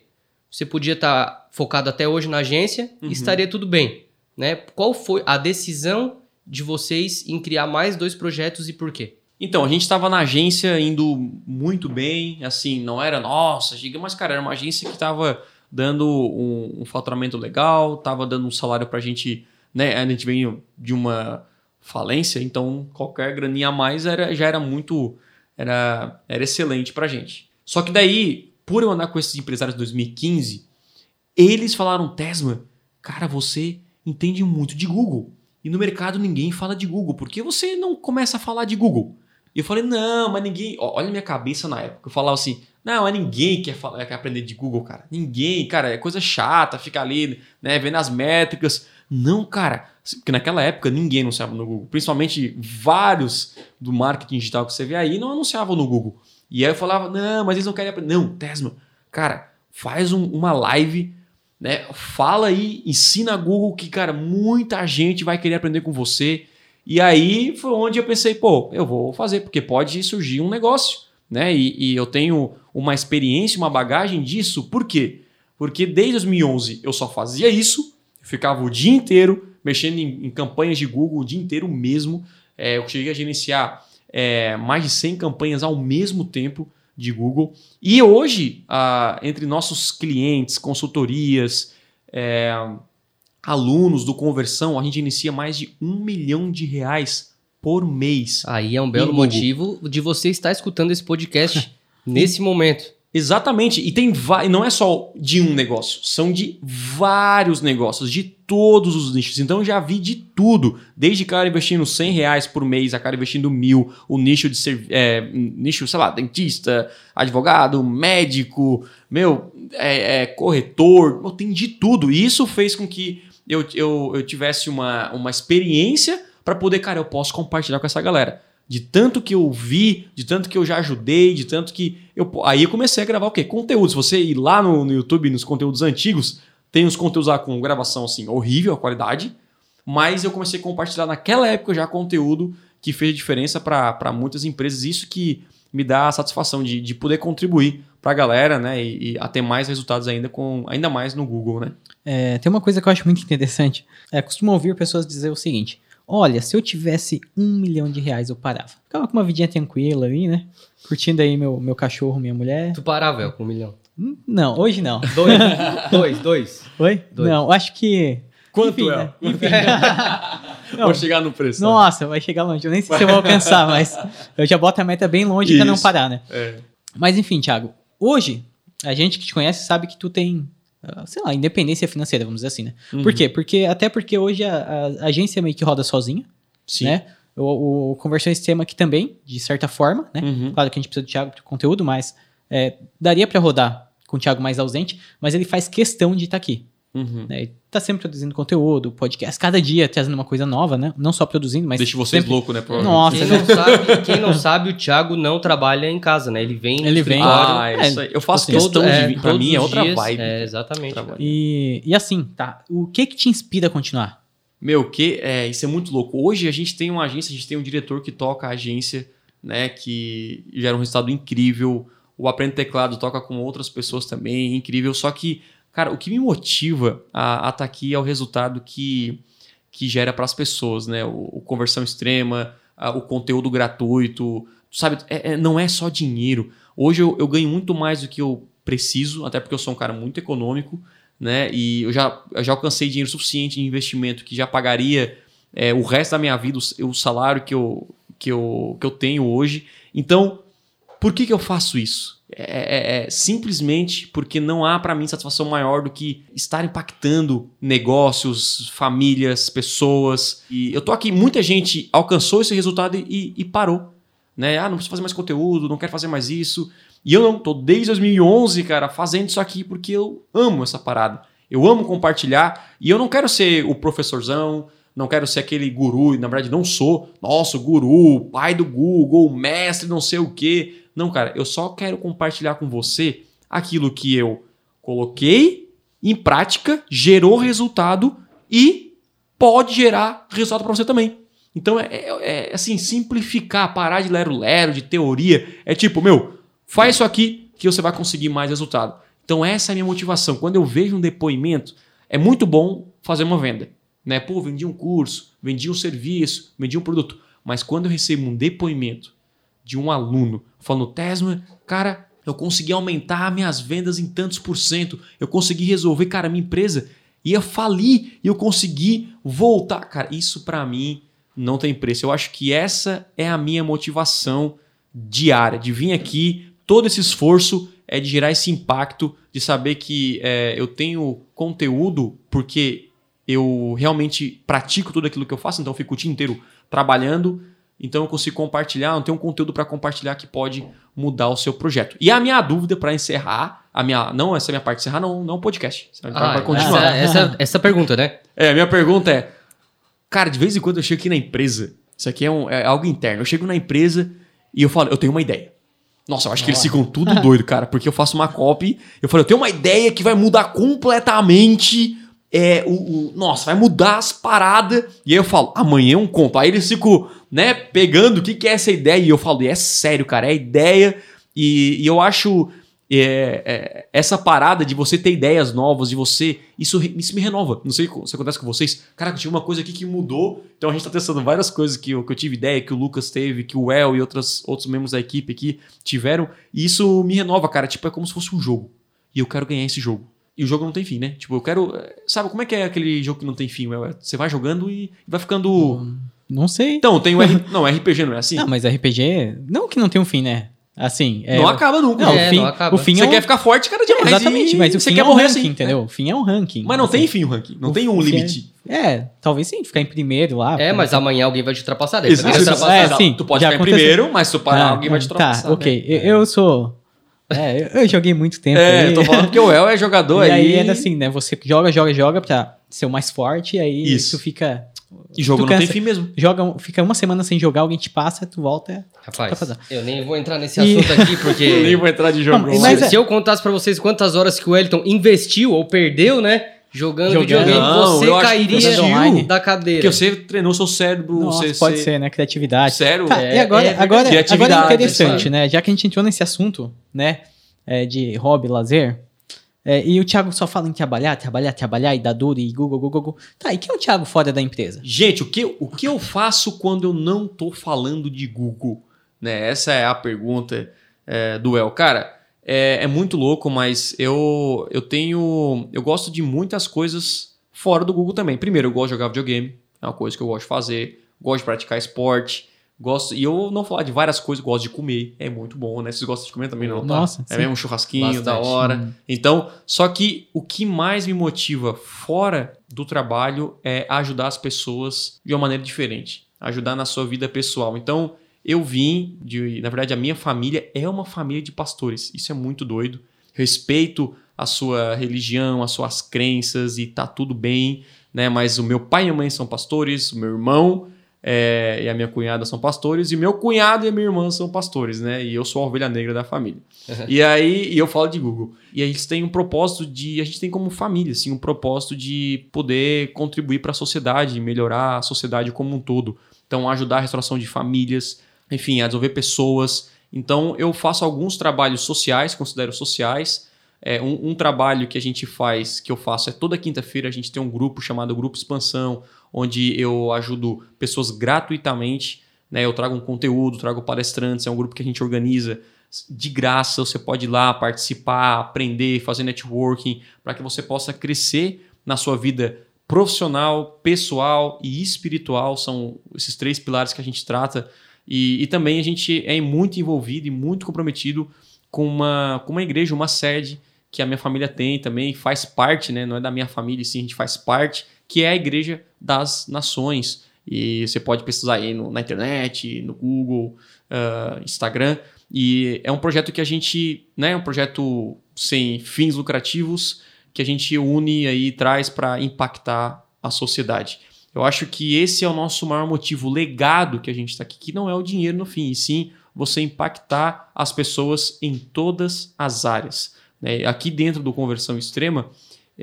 você podia estar tá focado até hoje na agência uhum. e estaria tudo bem, né? Qual foi a decisão de vocês em criar mais dois projetos e por quê? Então, a gente estava na agência indo muito bem, assim, não era nossa, giga, mas cara, era uma agência que estava dando um, um, faturamento legal, estava dando um salário para a gente, né? A gente veio de uma falência, então qualquer graninha a mais era, já era muito, era, era excelente para a gente. Só que daí, por eu andar com esses empresários em 2015, eles falaram, Tesma, cara, você entende muito de Google. E no mercado ninguém fala de Google. Por que você não começa a falar de Google? E eu falei, não, mas ninguém. Olha a minha cabeça na época. Eu falava assim, não, mas ninguém quer, falar, quer aprender de Google, cara. Ninguém, cara, é coisa chata, ficar ali, né, vendo as métricas. Não, cara, porque naquela época ninguém anunciava no Google. Principalmente vários do marketing digital que você vê aí não anunciavam no Google. E aí eu falava, não, mas eles não querem aprender. Não, Tesma, cara, faz um, uma live né? Fala aí, ensina a Google que, cara, muita gente vai querer aprender com você. E aí foi onde eu pensei, pô, eu vou fazer, porque pode surgir um negócio, né? E, e eu tenho uma experiência, uma bagagem disso. Por quê? Porque desde 2011 eu só fazia isso, ficava o dia inteiro mexendo em, em campanhas de Google, o dia inteiro mesmo. É, eu cheguei a gerenciar é, mais de 100 campanhas ao mesmo tempo de Google. E hoje, ah, entre nossos clientes, consultorias, é, alunos do Conversão, a gente inicia mais de um milhão de reais por mês. Aí é um belo motivo de você estar escutando esse podcast nesse momento. Exatamente. E tem não é só de um negócio, são de vários negócios, de todos os nichos. Então já vi de tudo. Desde cara investindo 100 reais por mês, a cara investindo mil, o nicho de ser, é, nicho, sei lá, dentista, advogado, médico, meu, é, é, corretor, tem de tudo. E isso fez com que eu, eu, eu tivesse uma, uma experiência para poder, cara, eu posso compartilhar com essa galera de tanto que eu vi, de tanto que eu já ajudei, de tanto que eu. Aí eu comecei a gravar o quê? Conteúdos. Você ir lá no, no YouTube, nos conteúdos antigos, tem os conteúdos lá com gravação assim, horrível a qualidade, mas eu comecei a compartilhar naquela época já conteúdo que fez diferença para muitas empresas. Isso que me dá a satisfação de, de poder contribuir para a galera, né? E, e, ter mais resultados ainda com ainda mais no Google, né? É, tem uma coisa que eu acho muito interessante. É, costumo ouvir pessoas dizer o seguinte: Olha, se eu tivesse um milhão de reais, eu parava. Ficava com uma vidinha tranquila ali, né? Curtindo aí meu, meu cachorro, minha mulher. Tu parava, El, com um milhão? Hum, não, hoje não. Dois, dois, dois. Oi? Dois. Não, acho que... Quanto Enfim, é? Né? Enfim. não, vou chegar no preço. Nossa, vai chegar longe. Eu nem sei se eu vou alcançar, mas eu já boto a meta bem longe para não parar, né? É. Mas enfim, Thiago, hoje A gente que te conhece sabe que tu tem, sei lá, independência financeira, vamos dizer assim, né? Uhum. Por quê? Porque, até porque hoje a, a agência meio que roda sozinha, Sim. né? O, o Conversão Sistema aqui também, de certa forma, né? Uhum. Claro que a gente precisa do Thiago para conteúdo, mas é, daria para rodar com o Thiago mais ausente, mas ele faz questão de estar aqui. Uhum. Né? Tá sempre produzindo conteúdo, podcast, cada dia trazendo uma coisa nova, né? Não só produzindo, mas. Deixa vocês sempre- loucos, né? Nossa, Quem não, sabe, quem não sabe, o Thiago não trabalha em casa, né? Ele vem Ele vem- Ah, É, isso aí. Eu faço tipo assim, questão todo- de é, vir. Pra mim é outra dias, vibe. É, exatamente. E, e assim, tá? O que que te inspira a continuar? Meu, que é, isso é muito louco. Hoje a gente tem uma agência, a gente tem um diretor que toca a agência, né? Que gera um resultado incrível. O Aprende Teclado toca com outras pessoas também, incrível. Só que, cara, o que me motiva a estar aqui é o resultado que, que gera para as pessoas, né? O, o conversão extrema, a- o conteúdo gratuito, sabe? É- é- não é só dinheiro. Hoje eu, eu ganho muito mais do que eu preciso, até porque eu sou um cara muito econômico, né? E eu já, eu já alcancei dinheiro suficiente de investimento que já pagaria é, o resto da minha vida, o, o salário que eu, que, eu, que eu tenho hoje. Então, por que, que eu faço isso? É, é- é simplesmente porque não há para mim satisfação maior do que estar impactando negócios, famílias, pessoas. E eu tô aqui, muita gente alcançou esse resultado e, e- parou. Né? Ah, não preciso fazer mais conteúdo, não quero fazer mais isso. E eu não, tô desde 2011, cara, fazendo isso aqui porque eu amo essa parada. Eu amo compartilhar e eu não quero ser o professorzão, não quero ser aquele guru, e na verdade não sou. Nossa, o guru, pai do Google, mestre, não sei o quê. Não, cara, eu só quero compartilhar com você aquilo que eu coloquei em prática, gerou resultado e pode gerar resultado para você também. Então é, é- é, assim, simplificar, parar de lero-lero, de teoria. É tipo, meu, faz isso aqui que você vai conseguir mais resultado. Então essa é a minha motivação. Quando eu vejo um depoimento, é muito bom fazer uma venda. Né? Pô, vendi um curso, vendi um serviço, vendi um produto. Mas quando eu recebo um depoimento de um aluno falando, Tesma, cara, eu consegui aumentar minhas vendas em tantos por cento, eu consegui resolver, cara, minha empresa ia falir e eu consegui voltar. Cara, isso pra mim não tem preço. Eu acho que essa é a minha motivação diária, de vir aqui, todo esse esforço é de gerar esse impacto, de saber que é, eu tenho conteúdo porque eu realmente pratico tudo aquilo que eu faço, então eu fico o dia inteiro trabalhando, então eu consigo compartilhar, eu tenho um conteúdo para compartilhar que pode mudar o seu projeto. E a minha dúvida para encerrar, a minha, não essa é a minha parte de encerrar, não, não o podcast. Essa é Ah, continuar. essa, essa, essa pergunta, né? É, a minha pergunta é: Cara, de vez em quando eu chego aqui na empresa, isso aqui é, um- é algo interno. Eu chego na empresa e eu falo, eu tenho uma ideia. Nossa, eu acho que eles ficam tudo doido, cara, porque eu faço uma copy. Eu falo, eu tenho uma ideia que vai mudar completamente. É, o, o- nossa, vai mudar as paradas. E aí eu falo, amanhã é um conto. Aí eles ficam, né, pegando o que, que é essa ideia. E eu falo, e é sério, cara, é ideia. E, e eu acho é, é, essa parada de você ter ideias novas, de você. Isso, isso me renova. Não sei se acontece com vocês. Cara, eu tive uma coisa aqui que mudou. Então a gente tá testando várias coisas que eu, que eu tive ideia, que o Lucas teve, que o El e outras, outros membros da equipe aqui tiveram. E isso me renova, cara. Tipo, é como se fosse um jogo. E eu quero ganhar esse jogo. E o jogo não tem fim, né? Tipo, eu quero. é, Sabe como é que é aquele jogo que não tem fim? É, Você vai jogando e vai ficando. Não sei. Então, tem o R... Não, RPG não é assim? Não, mas RPG, não que não tem um fim, né? Assim, é, não acaba nunca. Não, É, o fim, não acaba. o fim Você é um... quer ficar forte cada dia mais. Exatamente, e mas o você fim quer é um morrer ranking, assim. entendeu? O fim é um ranking. Mas não assim. tem fim o ranking. Não O tem um é- limite. É, talvez sim, ficar em primeiro lá. É, mas amanhã alguém vai te ultrapassar. daí você vai Exato. ultrapassar. É, sim, Tu pode ficar em primeiro, mas se tu parar, Ah, alguém vai te ultrapassar. Tá, ok. né? Eu, eu sou... É, eu, joguei muito tempo. É, aí. eu tô falando que o El é jogador E aí. aí era assim, né? Você joga, joga, joga pra ser o mais forte, e aí Isso. tu fica. E jogo não tem fim mesmo. Joga, fica uma semana sem jogar, alguém te passa, tu volta. Rapaz, Capazão. eu nem vou entrar nesse E- assunto aqui, Eu nem porque... vou entrar de jogo. Não, mas se, é- se eu contasse pra vocês quantas horas que o Wellington investiu ou perdeu, né? Jogando, Jogando. videogame, Não, você cairia online. da cadeira. Porque você treinou seu cérebro. Nossa, você, pode você- ser, né? Criatividade. Sério? Tá, É, e agora, é agora, agora é interessante, sabe? né? Já que a gente entrou nesse assunto, né? é, de hobby, lazer. É, e o Thiago só fala em trabalhar, trabalhar, trabalhar, e dar duro, e Google, Google, Google. Tá, e quem é o Thiago fora da empresa? Gente, o que, o que eu faço quando eu não tô falando de Google? Né? Essa é a pergunta é, do El. Cara, é, é muito louco, mas eu, eu tenho. Eu gosto de muitas coisas fora do Google também. Primeiro, eu gosto de jogar videogame, é uma coisa que eu gosto de fazer. Gosto de praticar esporte. Gosto, e eu não vou falar de várias coisas, gosto de comer. É muito bom, né? Vocês gostam de comer também, não? tá? Nossa, É sim. mesmo um churrasquinho da Bastante. hora. Então, só que o que mais me motiva fora do trabalho é ajudar as pessoas de uma maneira diferente. Ajudar na sua vida pessoal. Então, eu vim de. Na verdade, a minha família é uma família de pastores. Isso é muito doido. Respeito a sua religião, as suas crenças e tá tudo bem, né? Mas o meu pai e a mãe são pastores, o meu irmão é, e a minha cunhada são pastores, e meu cunhado e a minha irmã são pastores, né? E eu sou a ovelha negra da família. e aí, e eu falo de Google. E a gente tem um propósito de. A gente tem como família, assim, um propósito de poder contribuir para a sociedade, melhorar a sociedade como um todo. Então, ajudar a restauração de famílias, enfim, a desenvolver pessoas. Então, eu faço alguns trabalhos sociais, considero sociais. É, um, um trabalho que a gente faz, que eu faço, é toda quinta-feira a gente tem um grupo chamado Grupo Expansão, onde eu ajudo pessoas gratuitamente. Né? Eu trago um conteúdo, trago palestrantes, é um grupo que a gente organiza de graça. Você pode ir lá participar, aprender, fazer networking, para que você possa crescer na sua vida profissional, pessoal e espiritual. São esses três pilares que a gente trata. E, e também a gente é muito envolvido e muito comprometido com uma, com uma igreja, uma sede que a minha família tem também, faz parte, né? não é da minha família, sim, a gente faz parte, que é a Igreja das Nações. E você pode pesquisar aí no- na internet, no Google, ah, Instagram. E é um projeto que a gente, né, é um projeto sem fins lucrativos, que a gente une aí traz para impactar a sociedade. Eu acho que esse é o nosso maior motivo, o legado que a gente está aqui, que não é o dinheiro no fim, e sim você impactar as pessoas em todas as áreas. né? Aqui dentro do Conversão Extrema,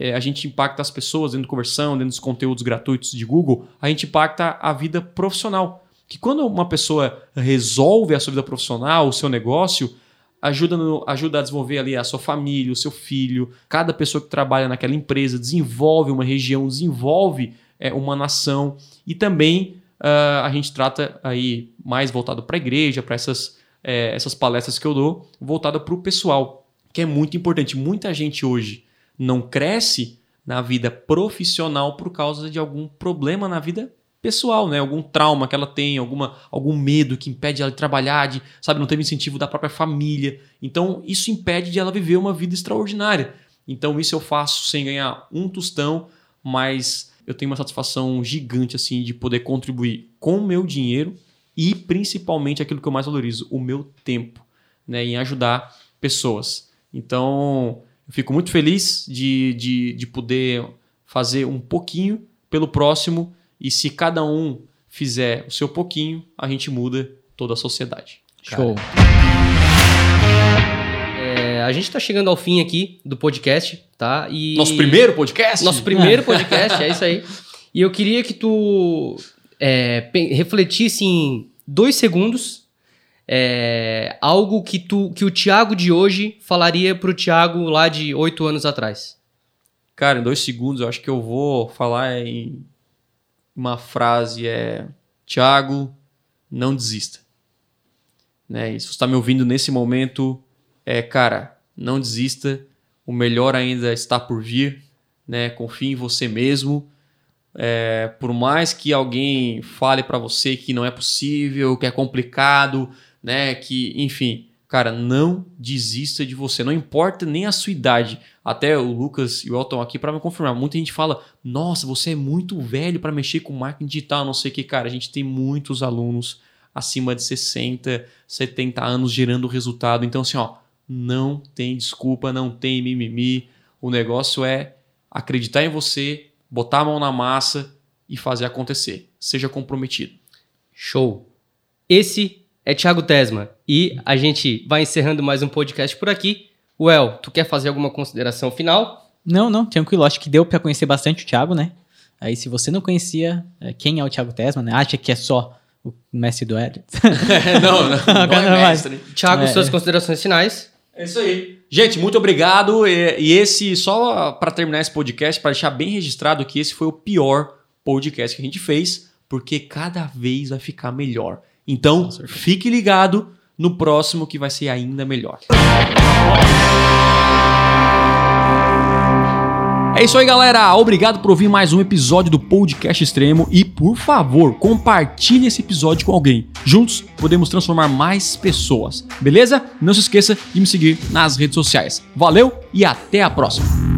eh, a gente impacta as pessoas dentro do Conversão, dentro dos conteúdos gratuitos de Google, a gente impacta a vida profissional. Que quando uma pessoa resolve a sua vida profissional, o seu negócio, ajuda, no- ajuda a desenvolver ali a sua família, o seu filho, cada pessoa que trabalha naquela empresa desenvolve uma região, desenvolve é, uma nação e também ah, a gente trata aí mais voltado para a igreja, para essas, é, essas palestras que eu dou, voltada para o pessoal, que é muito importante. Muita gente hoje não cresce na vida profissional por causa de algum problema na vida pessoal, né? Algum trauma que ela tem, alguma, algum medo que impede ela de trabalhar, de, sabe, não teve incentivo da própria família. Então, isso impede de ela viver uma vida extraordinária. Então, isso eu faço sem ganhar um tostão, mas eu tenho uma satisfação gigante assim de poder contribuir com o meu dinheiro e principalmente aquilo que eu mais valorizo, o meu tempo, né, em ajudar pessoas. Então, fico muito feliz de, de, de poder fazer um pouquinho pelo próximo e se cada um fizer o seu pouquinho, a gente muda toda a sociedade. Show. É, a gente tá chegando ao fim aqui do podcast, tá? E... Nosso primeiro podcast? Nosso primeiro podcast, é isso aí. E eu queria que tu é, refletisse em dois segundos é, algo que, tu, que o Thiago de hoje falaria pro Thiago lá de oito anos atrás. Cara, em dois segundos eu acho que eu vou falar em uma frase é Tiago, não desista. Né? E se você está me ouvindo nesse momento, é cara, não desista. O melhor ainda está por vir. Né? Confie em você mesmo. É, por mais que alguém fale para você que não é possível, que é complicado, né? Que, enfim, cara, não desista de você. Não importa nem a sua idade. Até o Lucas e o Elton aqui para me confirmar. Muita gente fala: "Nossa, você é muito velho para mexer com marketing digital, não sei o que, cara". A gente tem muitos alunos acima de 60, 70 anos gerando resultado. Então assim, ó, não tem desculpa, não tem mimimi. O negócio é acreditar em você, botar a mão na massa e fazer acontecer. Seja comprometido. Show! Esse é Thiago Tesma e a gente vai encerrando mais um podcast por aqui. Well, tu quer fazer alguma consideração final? Não, não, tranquilo. Acho que deu pra conhecer bastante o Thiago, né? Aí, se você não conhecia é, quem é o Thiago Tesma, né? Acha que é só o mestre do Ed. não, não, Agora é vai. mestre. Thiago, É, suas é. considerações finais. É isso aí. Gente, muito obrigado. E, e esse, só para terminar esse podcast, para deixar bem registrado que esse foi o pior podcast que a gente fez, porque cada vez vai ficar melhor. Então, fique ligado no próximo que vai ser ainda melhor. É isso aí, galera. Obrigado por ouvir mais um episódio do Podcast Extremo e, por favor, compartilhe esse episódio com alguém. Juntos podemos transformar mais pessoas. Beleza? Não se esqueça de me seguir nas redes sociais. Valeu e até a próxima.